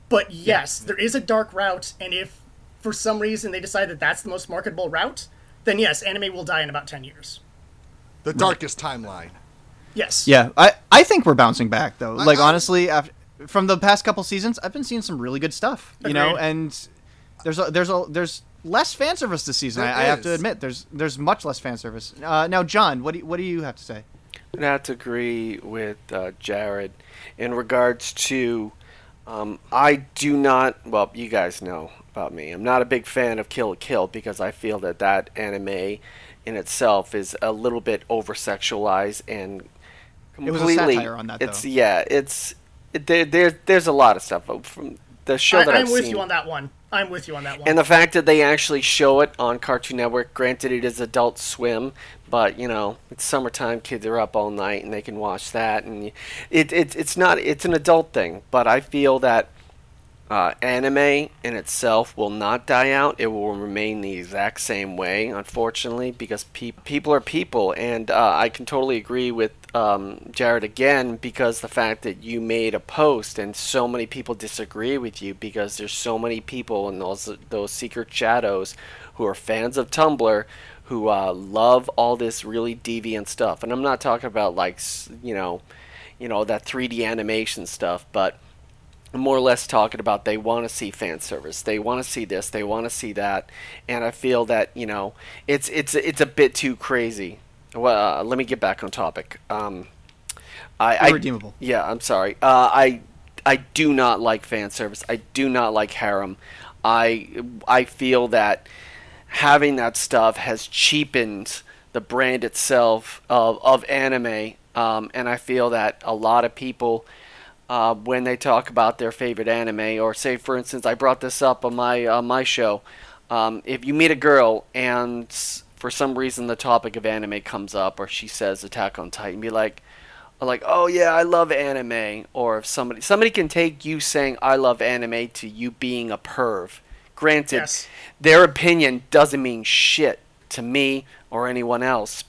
But yes, there is a dark route, and if for some reason they decide that that's the most marketable route, then yes, anime will die in about 10 years. The darkest timeline. Yes. Yeah, I, I think we're bouncing back though. Like I- honestly, after, from the past couple seasons, I've been seeing some really good stuff. You know, and there's a, there's a there's less fan service this season. I, I have to admit, there's there's much less fan service. Uh, now, John, what do you, what do you have to say? I have to agree with uh, Jared in regards to. Um, I do not. Well, you guys know about me. I'm not a big fan of Kill la Kill because I feel that that anime in itself is a little bit over sexualized and It was a completely. satire on that, It's though. yeah. It's it, there. There. There's a lot of stuff from the show I, that I'm I've with seen. you on that one. I'm with you on that one. And the fact that they actually show it on Cartoon Network, granted it is Adult Swim, but you know it's summertime. Kids are up all night and they can watch that, and y- it, it it's not it's an adult thing. But I feel that uh, anime in itself will not die out. It will remain the exact same way, unfortunately, because pe- people are people, and uh, I can totally agree with um, Jared again because the fact that you made a post and so many people disagree with you because there's so many people in those those secret shadows who are fans of Tumblr who uh, love all this really deviant stuff, and I'm not talking about like you know, you know that 3D animation stuff, but more or less talking about they want to see fan service. They want to see this. They want to see that. And I feel that you know it's it's it's a bit too crazy. Well, uh, let me get back on topic. Um, I, I Irredeemable. yeah, I'm sorry. Uh, I I do not like fan service. I do not like harem. I I feel that having that stuff has cheapened the brand itself of of anime. Um, and I feel that a lot of people uh, when they talk about their favorite anime, or say, for instance, I brought this up on my uh, my show. Um, if you meet a girl and for some reason the topic of anime comes up, or she says Attack on Titan, be like, like, oh yeah, I love anime. Or if somebody somebody can take you saying I love anime to you being a perv. Granted, Yes. their opinion doesn't mean shit to me or anyone else.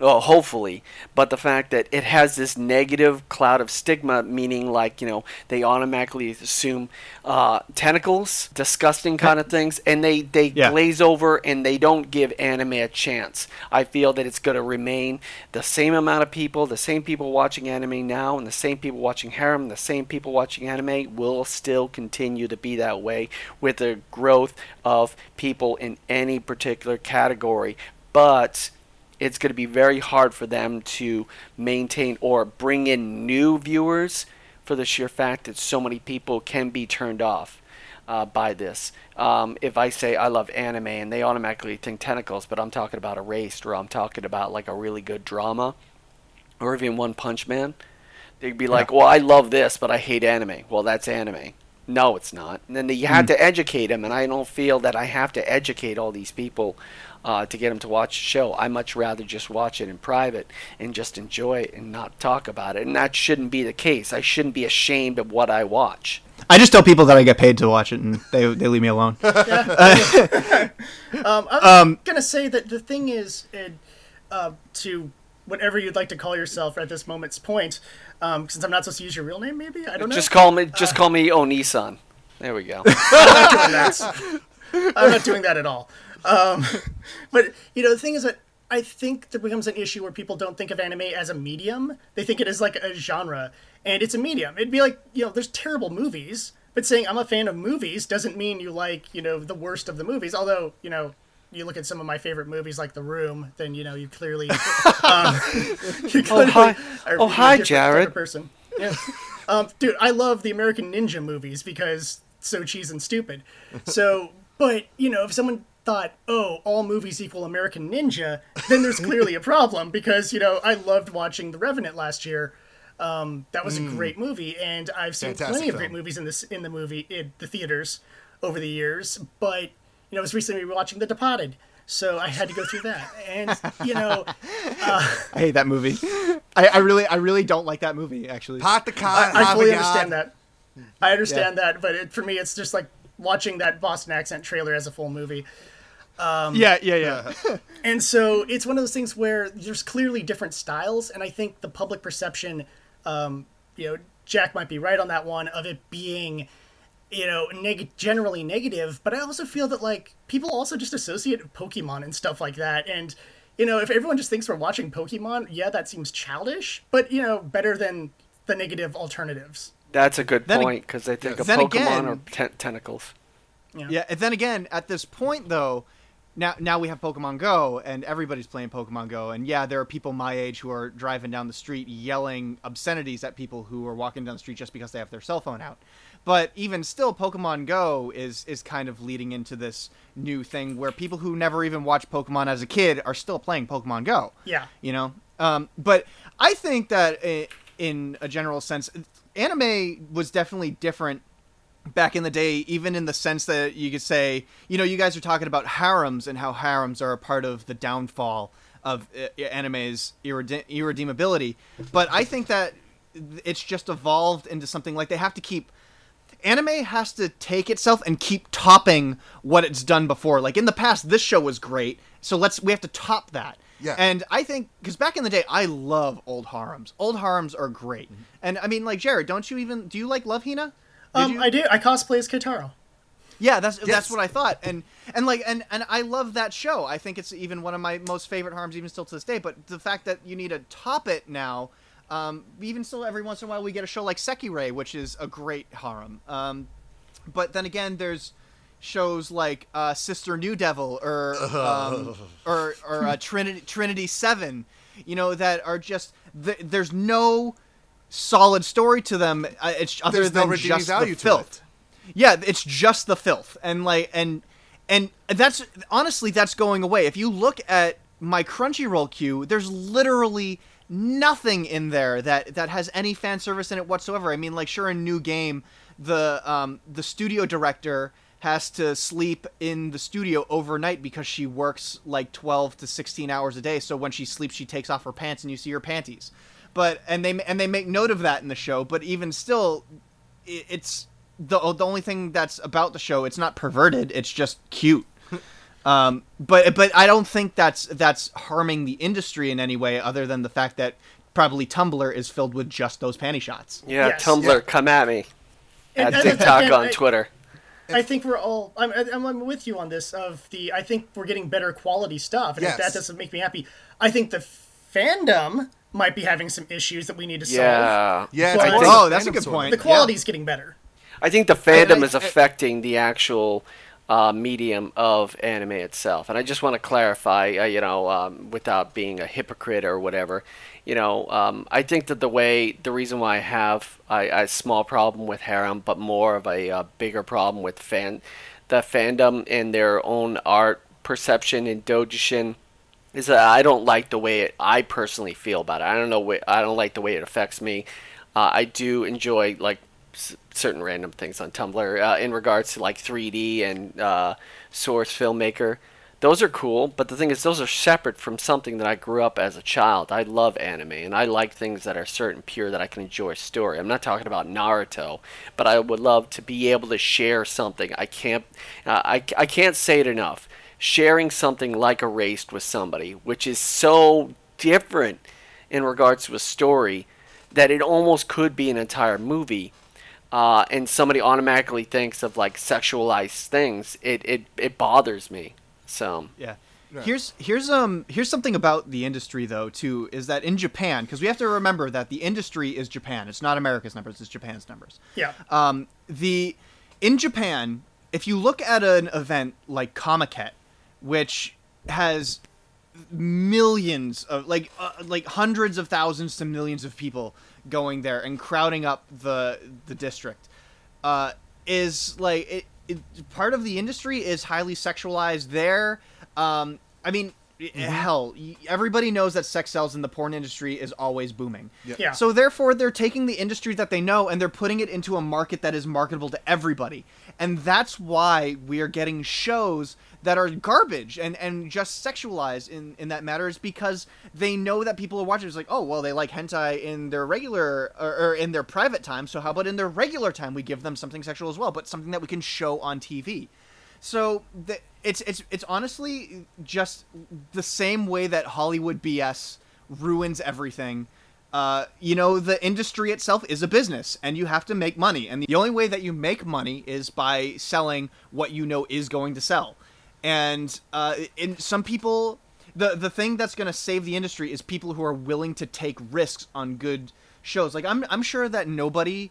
Well, hopefully, but the fact that it has this negative cloud of stigma, meaning like you know they automatically assume uh, tentacles, disgusting kind of things, and they they Yeah. glaze over and they don't give anime a chance. I feel that it's going to remain the same amount of people, the same people watching anime now, and the same people watching harem, the same people watching anime will still continue to be that way with the growth of people in any particular category, but it's going to be very hard for them to maintain or bring in new viewers for the sheer fact that so many people can be turned off uh, by this. Um, if I say I love anime and they automatically think tentacles, but I'm talking about Erased or I'm talking about like a really good drama or even One Punch Man, they'd be like, "Well, I love this, but I hate anime." Well, that's anime. No, it's not. And then you have to educate them, and I don't feel that I have to educate all these people uh, to get them to watch the show. I much rather just watch it in private and just enjoy it and not talk about it. And that shouldn't be the case. I shouldn't be ashamed of what I watch. I just tell people that I get paid to watch it, and they they leave me alone. Um, I'm gonna say that the thing is, it, uh, to whatever you'd like to call yourself at this moment's point, um, since I'm not supposed to use your real name, maybe I don't know. Just call me, just call me Onisan. There we go. I'm not doing that. I'm not doing that at all. Um, but you know, the thing is that I think there becomes an issue where people don't think of anime as a medium; they think it is like a genre, and it's a medium. It'd be like you know, there's terrible movies, but saying I'm a fan of movies doesn't mean you like you know the worst of the movies. Although you know. You look at some of my favorite movies, like The Room, then you know you clearly. Um, you clearly hi. are Oh, hi, type of Jared. Person. Yeah. Um, dude, I love the American Ninja movies because so cheese and stupid. So, but you know, if someone thought, oh, all movies equal American Ninja, then there's clearly a problem because you know I loved watching The Revenant last year. Um, that was a great movie, and I've seen Fantastic plenty of film. great movies in this in the movie in the theaters over the years. But you know, I was recently watching The Departed, so I had to go through that, and you know, I hate that movie. I, I really, I really don't like that movie. Actually, Pot the con. I, I fully understand that. I understand that, but it, for me, it's just like watching that Boston accent trailer as a full movie. Yeah, yeah, yeah. And so it's one of those things where there's clearly different styles, and I think the public perception, um, you know, Jack might be right on that one of it being, you know, neg- generally negative. But I also feel that like people also just associate Pokemon and stuff like that, and you know, if everyone just thinks we're watching Pokemon, yeah, that seems childish, but you know, better than the negative alternatives. That's a good Then point because they think of Then Pokemon again- or ten- tentacles. Yeah, and then again, at this point though, now now we have Pokemon Go, and everybody's playing Pokemon Go, and yeah, there are people my age who are driving down the street yelling obscenities at people who are walking down the street just because they have their cell phone out. But even still, Pokemon Go is is kind of leading into this new thing where people who never even watched Pokemon as a kid are still playing Pokemon Go. Yeah. you know. Um, but I think that i- in a general sense, anime was definitely different back in the day, even in the sense that you could say, you know, you guys are talking about harems and how harems are a part of the downfall of uh, anime's irrede- irredeemability. But I think that it's just evolved into something like they have to keep. Anime has to take itself and keep topping what it's done before. Like in the past, this show was great, so let's we have to top that. Yeah. And I think because back in the day, I love old harems. Old harems are great. And I mean, like Jared, don't you even do you like Love Hina? Did Um, you? I do. I cosplay as Keitaro. Yeah, that's Yes. that's what I thought, and and like and and I love that show. I think it's even one of my most favorite harms, even still to this day. But the fact that you need to top it now, um, even still, every once in a while we get a show like Sekirei, which is a great harem. Um, but then again, there's shows like uh, Sister New Devil or um, or or uh, Trinity Trinity Seven, you know, that are just th- there's no solid story to them. Uh, it's other There's no than redeeming just value the filth. it. Yeah, it's just the filth, and like, and and that's honestly that's going away. If you look at my Crunchyroll queue, there's literally nothing in there that that has any fan service in it whatsoever. I mean, like, sure, in new game, the um the studio director has to sleep in the studio overnight because she works like 12 to 16 hours a day so when she sleeps she takes off her pants and you see her panties but and they and they make note of that in the show but even still it's the the only thing that's about the show. It's not perverted. It's just cute. Um, but but I don't think that's that's harming the industry in any way, other than the fact that probably Tumblr is filled with just those panty shots. Yeah, Yes. Tumblr, Yeah. come at me. And- At and- TikTok and on I- Twitter. I think we're all. I'm, I'm, I'm with you on this. Of the, I think we're getting better quality stuff, and if that doesn't make me happy, I think the fandom might be having some issues that we need to solve. Yeah. Yeah, But- I think Oh, that's a good sort of- point. The quality's getting better. I think the fandom I- is I- affecting the actual uh, medium of anime itself, and I just want to clarify, uh, you know, um, without being a hypocrite or whatever, you know, um, I think that the way, the reason why I have a, a small problem with harem, but more of a, uh bigger problem with fan, the fandom and their own art perception in dojishin is that I don't like the way it, I personally feel about it. I don't know. Way, I don't like the way it affects me. Uh, I do enjoy like s- certain random things on Tumblr uh, in regards to like 3D and uh, Source Filmmaker. Those are cool, but the thing is, those are separate from something that I grew up as a child. I love anime, and I like things that are certain pure that I can enjoy a story. I'm not talking about Naruto, but I would love to be able to share something. I can't, uh, I, I can't say it enough. Sharing something like Erased with somebody, which is so different in regards to a story that it almost could be an entire movie uh, and somebody automatically thinks of like sexualized things it, it, it bothers me so Yeah. Here's here's um here's something about the industry though too is that in Japan because we have to remember that the industry is Japan it's not America's numbers it's Japan's numbers Yeah. um, the in Japan, if you look at an event like Comiket, which has millions of like uh, like hundreds of thousands to millions of people going there and crowding up the the district, uh, is like it it, part of the industry is highly sexualized there. Um, I mean, hell, everybody knows that sex sells in the porn industry is always booming. Yeah. So therefore, they're taking the industry that they know and they're putting it into a market that is marketable to everybody, and that's why we are getting shows that are garbage and and just sexualized in in that matter is because they know that people are watching. It's like, oh well, they like hentai in their regular or, or in their private time. So how about in their regular time we give them something sexual as well, but something that we can show on TV. So the, it's it's it's honestly just the same way that Hollywood BS ruins everything. Uh, you know, the industry itself is a business, and you have to make money. And the only way that you make money is by selling what you know is going to sell. And uh, in some people, the the thing that's going to save the industry is people who are willing to take risks on good shows. Like I'm I'm sure that nobody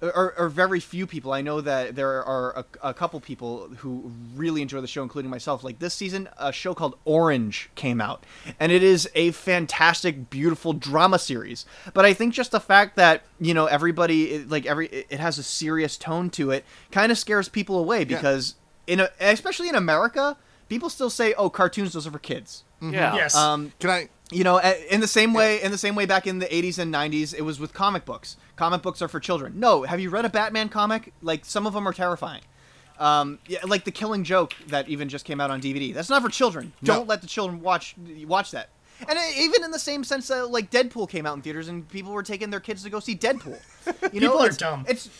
or, or very few people. I know that there are a, a couple people who really enjoy the show, including myself. Like this season, a show called Orange came out, and it is a fantastic, beautiful drama series. But I think just the fact that you know everybody, like every, it it has a serious tone to it, kind of scares people away because in a, especially in America, people still say, "Oh, cartoons those are for kids." Yeah. Yes. Um, Can I? you know in the same way in the same way back in the 80s and 90s it was with comic books comic books are for children no have you read a batman comic like some of them are terrifying um, yeah, like the killing joke that even just came out on dvd that's not for children No. don't let the children watch watch that and even in the same sense that like deadpool came out in theaters and people were taking their kids to go see deadpool you know People are it's, dumb. it's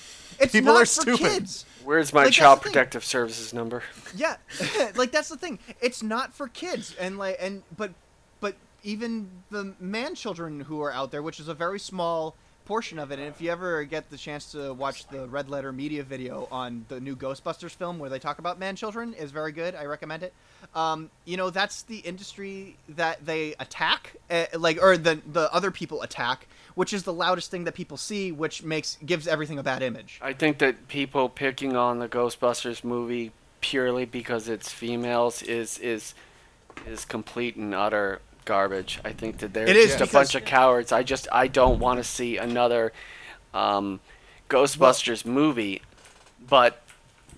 it's People not are for stupid. kids Where's my Like, child the thing. protective services number? yeah like that's the thing it's not for kids and like and but but even the man children who are out there which is a very small portion of it and if you ever get the chance to watch the red letter media video on the new ghostbusters film where they talk about man children is very good. I recommend it. Um, you know that's the industry that they attack uh, like or the the other people attack which is the loudest thing that people see which makes gives everything a bad image. I think that people picking on the Ghostbusters movie purely because it's females is is is complete and utter garbage. I think that they're It is just a bunch of cowards. I just I don't want to see another um, Ghostbusters movie, but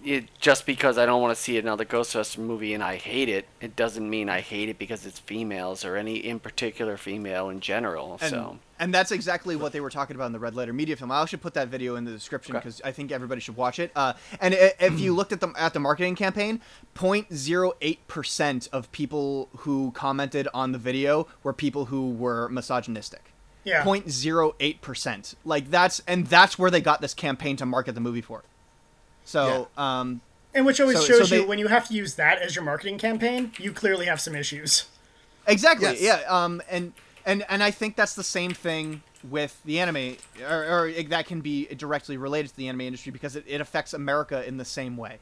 it, just because I don't want to see another Ghostbusters movie and I hate it, it doesn't mean I hate it because it's females or any in particular female in general. And, so and that's exactly what they were talking about in the Red Letter Media film. I'll actually put that video in the description Okay. because I think everybody should watch it. Uh, and if you looked at the at the marketing campaign, 0.08 percent of people who commented on the video were people who were misogynistic. Yeah. 0.08 percent. Like that's and that's where they got this campaign to market the movie for. So, um, and which always so- shows so you when you have to use that as your marketing campaign, you clearly have some issues. Exactly. Yes. Yeah. Um. And and and I think that's the same thing with the anime, or, or that can be directly related to the anime industry because it, it affects America in the same way.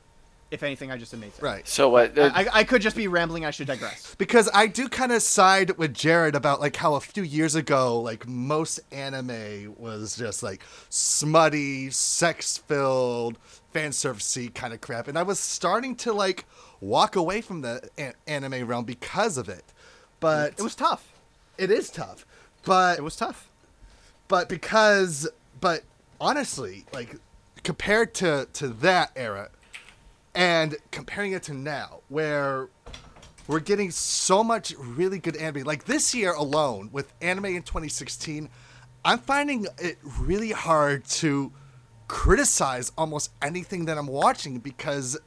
If anything, I just amazed it. Right. so what? I, I could just be rambling. I should digress. because I do kind of side with Jared about like how a few years ago, like most anime was just like smutty, sex filled, fan servicey kind of crap, and I was starting to like walk away from the anime realm because of it. But It was tough. it is tough. But It was tough. but because but honestly like compared to to that era and comparing it to now where we're getting so much really good anime like this year alone with anime in 2016 i'm finding it really hard to criticize almost anything that i'm watching because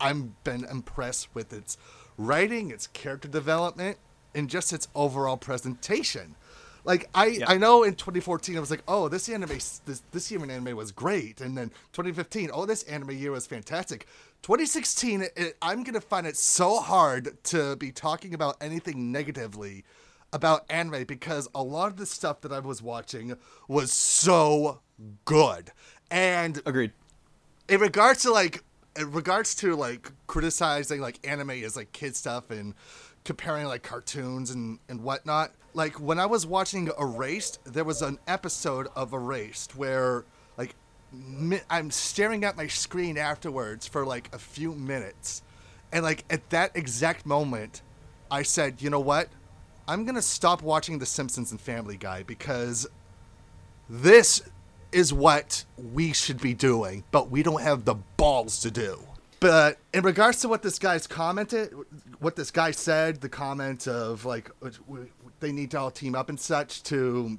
i've been impressed with its writing its character development and just its overall presentation. Like I, I know in 2014 I was like, oh, this anime, this this year in anime was great, and then 2015, oh, this anime year was fantastic. 2016, it, I'm gonna find it so hard to be talking about anything negatively about anime because a lot of the stuff that I was watching was so good, and Agreed. in regards to like in regards to like criticizing like anime as like kid stuff and comparing like cartoons and and whatnot like when i was watching erased there was an episode of erased where like mi- i'm staring at my screen afterwards for like a few minutes and like at that exact moment i said you know what i'm gonna stop watching the simpsons and family guy because this is what we should be doing, but we don't have the balls to do. But in regards to what this guy's commented, what this guy said, the comment of like uh, they need to all team up and such to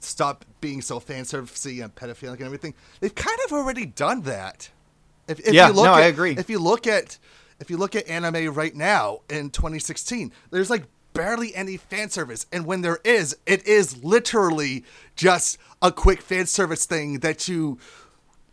stop being so fan servicey and pedophilic and everything. They've kind of already done that. If, if Yeah, you look no, at, I agree. If you look at if you look at anime right now in 2016, there's like barely any fan service, and when there is, it is literally just a quick fan service thing that you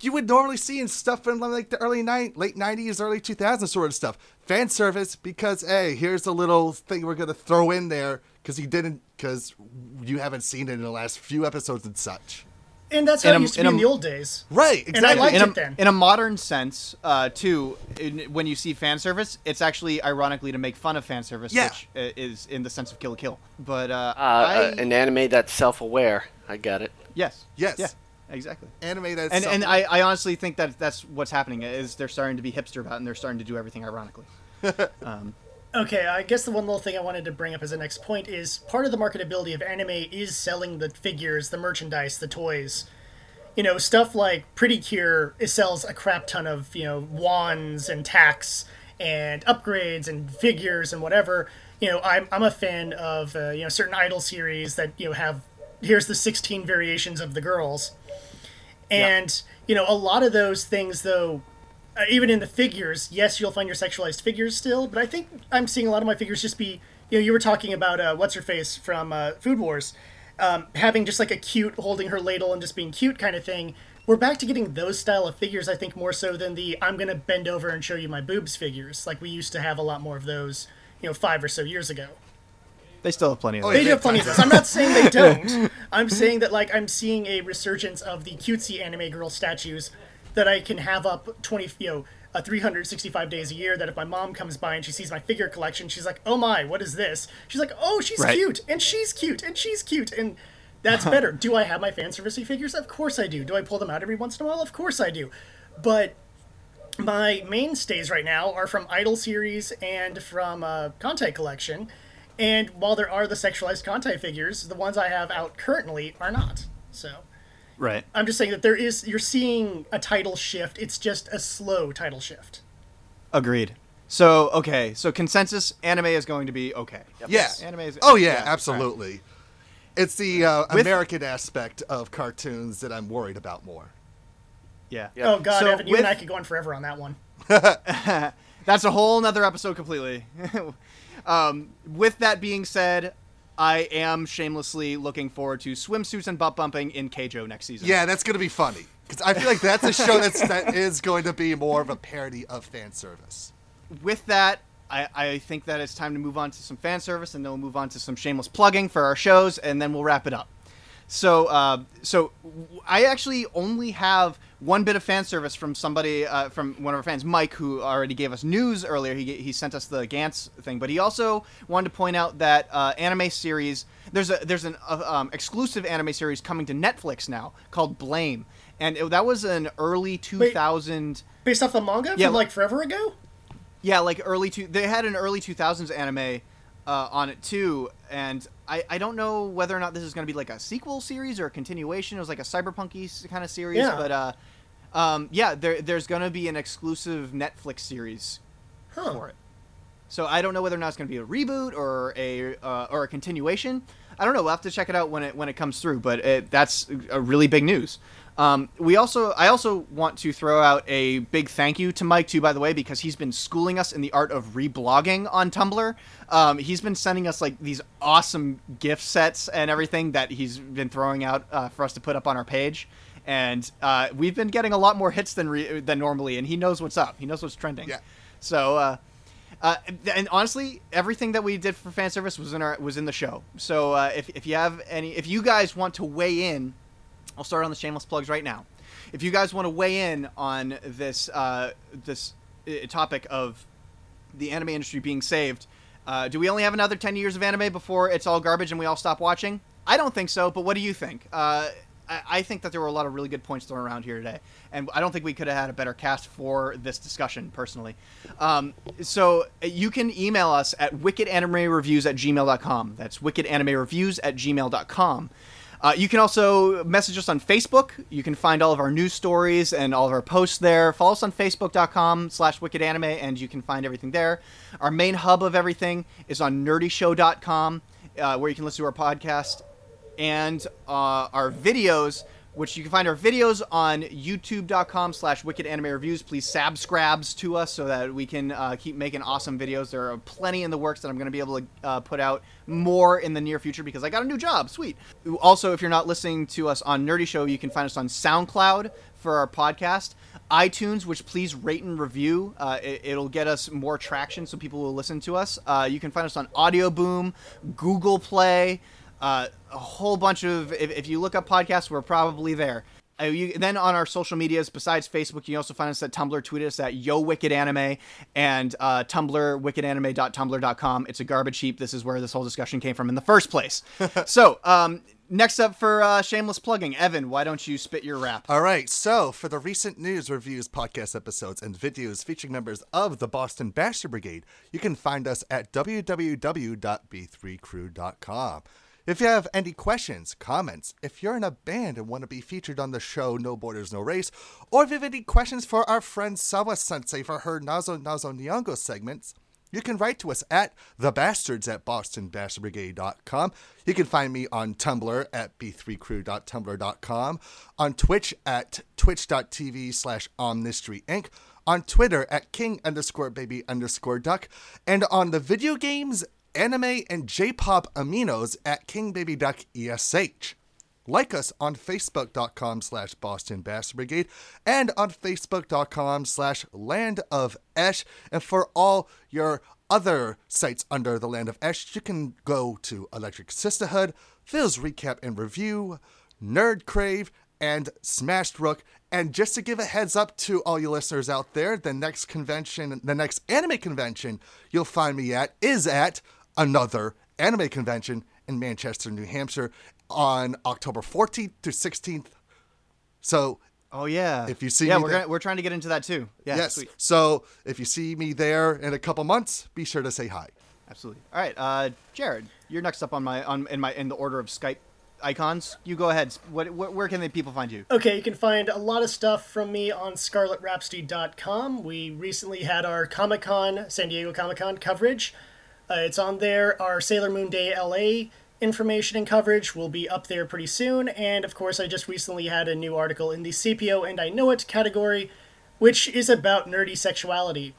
you would normally see in stuff from like the early nine, late 90s, early 2000s sort of stuff. Fan service because hey, here's a little thing we're gonna throw in there because you didn't because you haven't seen it in the last few episodes and such. And that's how In it a- used to in be a- in the old days. Right, And I exactly. liked in it a, then. in a modern sense, uh, too, in, when you see fan service, it's actually ironically to make fun of fan service, Yeah. which uh, is in the sense of Kill la Kill. But uh, Uh, I, uh, an anime that's self-aware. I get it. yes, Yes. yeah, exactly. Anime that's And and I, I honestly think that that's what's happening is they're starting to be hipster about it and they're starting to do everything ironically. Okay, I guess the one little thing I wanted to bring up as a next point is part of the marketability of anime is selling the figures, the merchandise, the toys. You know, stuff like Pretty Cure it sells a crap ton of, you know, wands and tacks and upgrades and figures and whatever. You know, I'm, I'm a fan of, uh, you know, certain idol series that, you know, have here's the 16 variations of the girls. And, you know, a lot of those things, though, uh, even in the figures, yes, you'll find your sexualized figures still, but I think I'm seeing a lot of my figures just be, you know, you were talking about uh, what's her face from uh, Food Wars, um, having just like a cute holding her ladle and just being cute kind of thing. We're back to getting those style of figures, I think, more so than the I'm gonna bend over and show you my boobs figures. Like we used to have a lot more of those, you know, five or so years ago. They still have plenty of Oh, those. They do have plenty of this. I'm not saying they don't. I'm saying that like I'm seeing a resurgence of the cutesy anime girl statues that I can have up 20, you know, uh, 365 days a year. That if my mom comes by and she sees my figure collection, she's like, "Oh my, what is this?" She's like, "Oh, she's Right. cute, and she's cute, and she's cute, and that's better." do I have my fan servicey figures? Of course I do. Do I pull them out every once in a while? Of course I do. But my mainstays right now are from Idol series and from uh, Conte collection. And while there are the sexualized Conte figures, the ones I have out currently are not. So Right. I'm just saying that there is you're seeing a title shift. It's just a slow title shift. Agreed. So okay, so consensus: anime is going to be okay. yeah. Anime is. oh yeah, yeah, absolutely. It's the uh, With- American aspect of cartoons that I'm worried about more. Yeah. Yep. Oh god, So Evan, you and I could go on forever on that one. That's a whole nother episode completely. um, with that being said, I am shamelessly looking forward to swimsuits and butt bumping in Keijo next season. Yeah, that's gonna be funny because I feel like that's a show that's that is going to be more of a parody of fan service. With that, I, I think that it's time to move on to some fan service, and then we'll move on to some shameless plugging for our shows, and then we'll wrap it up. So, uh, so I actually only have one bit of fan service from somebody, uh, from one of our fans, Mike, who already gave us news earlier. He, he sent us the Gantz thing, but he also wanted to point out that uh, anime series there's a there's an uh, um, exclusive anime series coming to Netflix now called Blame, and it, that was an early 2000. Based off the manga Yeah. from like forever ago? Yeah, like early two. They had an early two thousands anime uh, on it too, and I I don't know whether or not this is going to be like a sequel series or a continuation. It was like a cyberpunky kind of series, Yeah. but uh, um, yeah, there there's going to be an exclusive Netflix series Huh. for it. So I don't know whether or not it's going to be a reboot or a uh, or a continuation. I don't know. We'll have to check it out when it when it comes through. But it, that's a really big news. Um, we also I also want to throw out a big thank you to Mike too, by the way, because he's been schooling us in the art of reblogging on Tumblr. Um, he's been sending us like these awesome gift sets and everything that he's been throwing out uh, for us to put up on our page. And uh, we've been getting a lot more hits than re- than normally, and he knows what's up. He knows what's trending. Yeah. So uh, uh, and honestly, everything that we did for fan service was in our was in the show. So uh, if if you have any, if you guys want to weigh in, I'll start on the shameless plugs right now. If you guys want to weigh in on this uh, this uh, topic of the anime industry being saved, uh, do we only have another ten years of anime before it's all garbage and we all stop watching? I don't think so. But what do you think? Uh, I, think that there were a lot of really good points thrown around here today, and I don't think we could have had a better cast for this discussion, personally. Um, so uh, you can email us at wickedanimereviews at gmail.com. That's wickedanimereviews at gmail.com. Uh, you can also message us on Facebook. You can find all of our news stories and all of our posts there. Follow us on facebook.com slash wicked anime, and you can find everything there. Our main hub of everything is on nerdyshow.com, uh, where you can listen to our podcast and uh, our videos which you can find our videos on youtube.com slash wicked anime reviews please subscribes to us so that we can uh, keep making awesome videos there are plenty in the works that i'm going to be able to uh, put out more in the near future because i got a new job sweet also if you're not listening to us on nerdy show you can find us on soundcloud for our podcast iTunes, which please rate and review. Uh, it, will get us more traction so people will listen to us. Uh, you can find us on Audio Boom, Google Play, uh, a whole bunch of if, if, you look up podcasts, we're probably there. Uh, you, then on our social medias, besides Facebook, you can also find us at Tumblr. Tweet us at Yo Wicked Anime and uh, Tumblr wickedanime.tumblr.com. It's a garbage heap. This is where this whole discussion came from in the first place. so um, next up for uh, shameless plugging, Evan, why don't you spit your rap? All right. So for the recent news, reviews, podcast episodes, and videos featuring members of the Boston Bastard Brigade, you can find us at www.b3crew.com. If you have any questions, comments, if you're in a band and want to be featured on the show No Borders, No Race, or if you have any questions for our friend Sawa Sensei for her Nazo Nazo Nyango segments, you can write to us at thebastards at bostonbastardbrigade.com. You can find me on Tumblr at b3crew.tumblr.com, on Twitch at twitch.tv slash omnistry on Twitter at king underscore baby underscore duck, and on the video games anime and J-pop aminos at King Baby Duck ESH. Like us on facebook.com slash Boston Brigade and on facebook.com slash Land of Esh. And for all your other sites under the Land of Esh, you can go to Electric Sisterhood, Phil's Recap and Review, Nerd Crave, and Smashed Rook. And just to give a heads up to all you listeners out there, the next convention, the next anime convention you'll find me at is at another anime convention in Manchester, New Hampshire on October 14th to 16th. So, oh yeah, if you see yeah, me we're there, gonna, we're trying to get into that too. Yeah, yes. Sweet. So if you see me there in a couple months, be sure to say hi. Absolutely. All right, uh, Jared, you're next up on my on in my in the order of Skype icons. You go ahead. What, what where can the people find you? Okay, you can find a lot of stuff from me on ScarletRhapsody.com. We recently had our Comic Con San Diego Comic Con coverage. Uh, it's on there. Our Sailor Moon Day LA information and coverage will be up there pretty soon. And of course, I just recently had a new article in the CPO and I Know It category, which is about nerdy sexuality.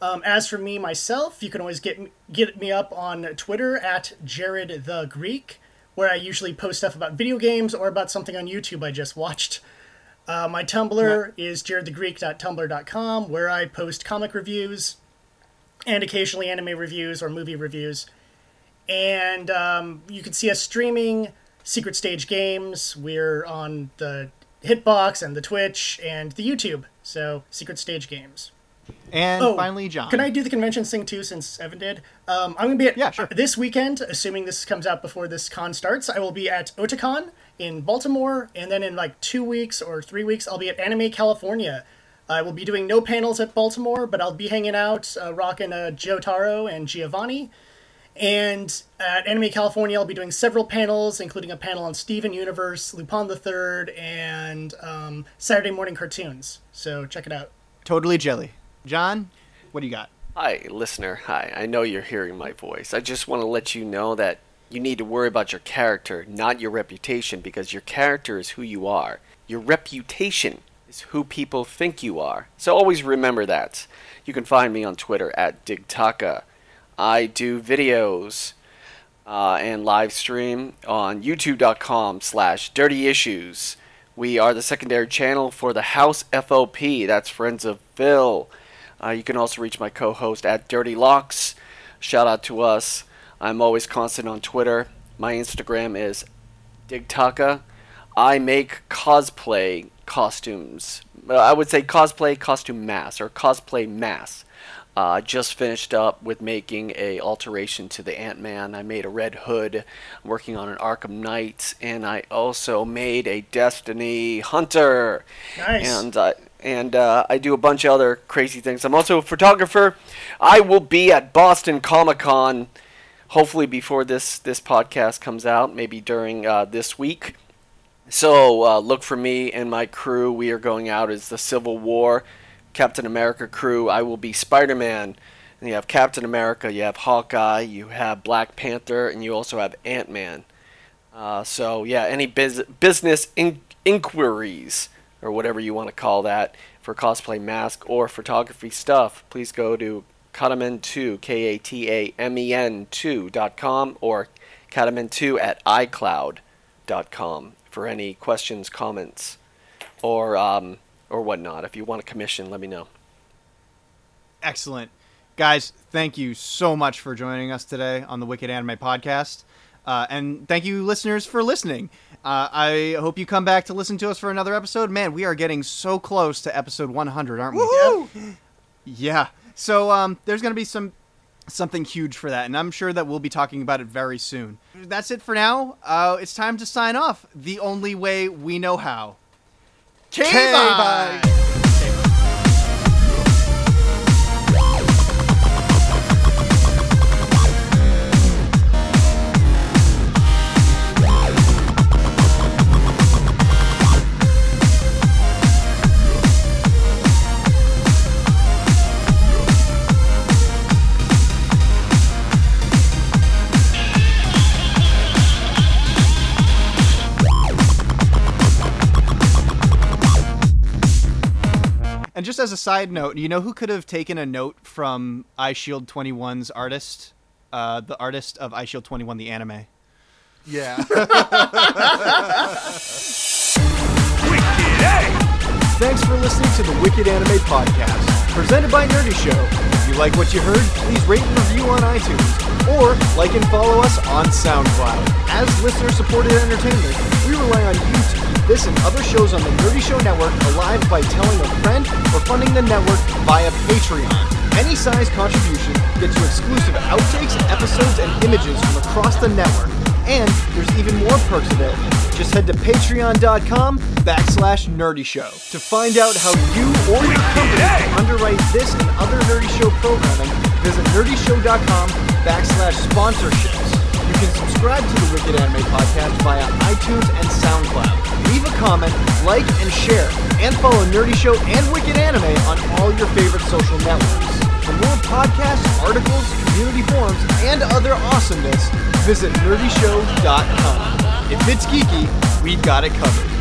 Um, as for me myself, you can always get me, get me up on Twitter at Jared the Greek, where I usually post stuff about video games or about something on YouTube I just watched. Uh, my Tumblr yeah. is jaredtheGreek.tumblr.com, where I post comic reviews, and occasionally anime reviews or movie reviews. And um, you can see us streaming Secret Stage games. We're on the Hitbox and the Twitch and the YouTube. So, Secret Stage games. And oh, finally, John. Can I do the convention thing too, since Evan did? Um, I'm going to be at yeah, sure. this weekend, assuming this comes out before this con starts. I will be at Otakon in Baltimore, and then in like two weeks or three weeks, I'll be at Anime California I will be doing no panels at Baltimore, but I'll be hanging out, uh, rocking uh, Jotaro and Giovanni. And at Anime California, I'll be doing several panels, including a panel on Steven Universe, Lupin the Third, and um, Saturday morning cartoons. So check it out. Totally jelly. John, what do you got? Hi, listener. Hi. I know you're hearing my voice. I just want to let you know that you need to worry about your character, not your reputation, because your character is who you are. Your reputation is who people think you are. So always remember that. You can find me on Twitter at DigTaka. I do videos uh, and live stream on youtube.com slash dirty issues. We are the secondary channel for the House FOP. That's Friends of Phil. Uh, you can also reach my co-host at Dirty Locks. Shout out to us. I'm always constant on Twitter. My Instagram is DigTaka. I make cosplay costumes. I would say cosplay costume mass or cosplay mass. Uh, just finished up with making a alteration to the Ant Man. I made a Red Hood, I'm working on an Arkham Knight, and I also made a Destiny Hunter. Nice. And uh, and uh, I do a bunch of other crazy things. I'm also a photographer. I will be at Boston Comic Con hopefully before this this podcast comes out, maybe during uh, this week. So uh, look for me and my crew. We are going out as the Civil War Captain America crew. I will be Spider Man. And you have Captain America, you have Hawkeye, you have Black Panther, and you also have Ant Man. Uh, so yeah, any biz- business in- inquiries or whatever you want to call that for cosplay mask or photography stuff, please go to Katamen2, K A T A M E N 2.com or Katamen2 at iCloud.com for any questions, comments, or um, or whatnot. If you want a commission, let me know. Excellent. Guys, thank you so much for joining us today on the Wicked Anime Podcast. Uh, and thank you, listeners, for listening. Uh, I hope you come back to listen to us for another episode. Man, we are getting so close to episode 100, aren't we? Woohoo! Yeah. So um, there's going to be some something huge for that, and I'm sure that we'll be talking about it very soon. That's it for now. Uh, it's time to sign off. The only way we know how. K-bye. And just as a side note, you know who could have taken a note from Eyeshield 21's artist? Uh, the artist of Eyeshield 21, the anime. Yeah. Wicked Hey! Thanks for listening to the Wicked Anime Podcast, presented by Nerdy Show. If you like what you heard, please rate and review on iTunes, or like and follow us on SoundCloud. As listener-supported entertainment, we rely on you to keep this and other shows on the Nerdy Show Network alive by telling a friend or funding the network via Patreon. Any size contribution gets you exclusive outtakes, episodes, and images from across the network. And there's even more perks available. Just head to patreon.com backslash nerdy show to find out how you or your company can underwrite this and other Nerdy Show programming. Visit nerdyshow.com backslash sponsorships. Can subscribe to the Wicked Anime Podcast via iTunes and SoundCloud. Leave a comment, like, and share, and follow Nerdy Show and Wicked Anime on all your favorite social networks. For more podcasts, articles, community forums, and other awesomeness, visit nerdyshow.com. If it's geeky, we've got it covered.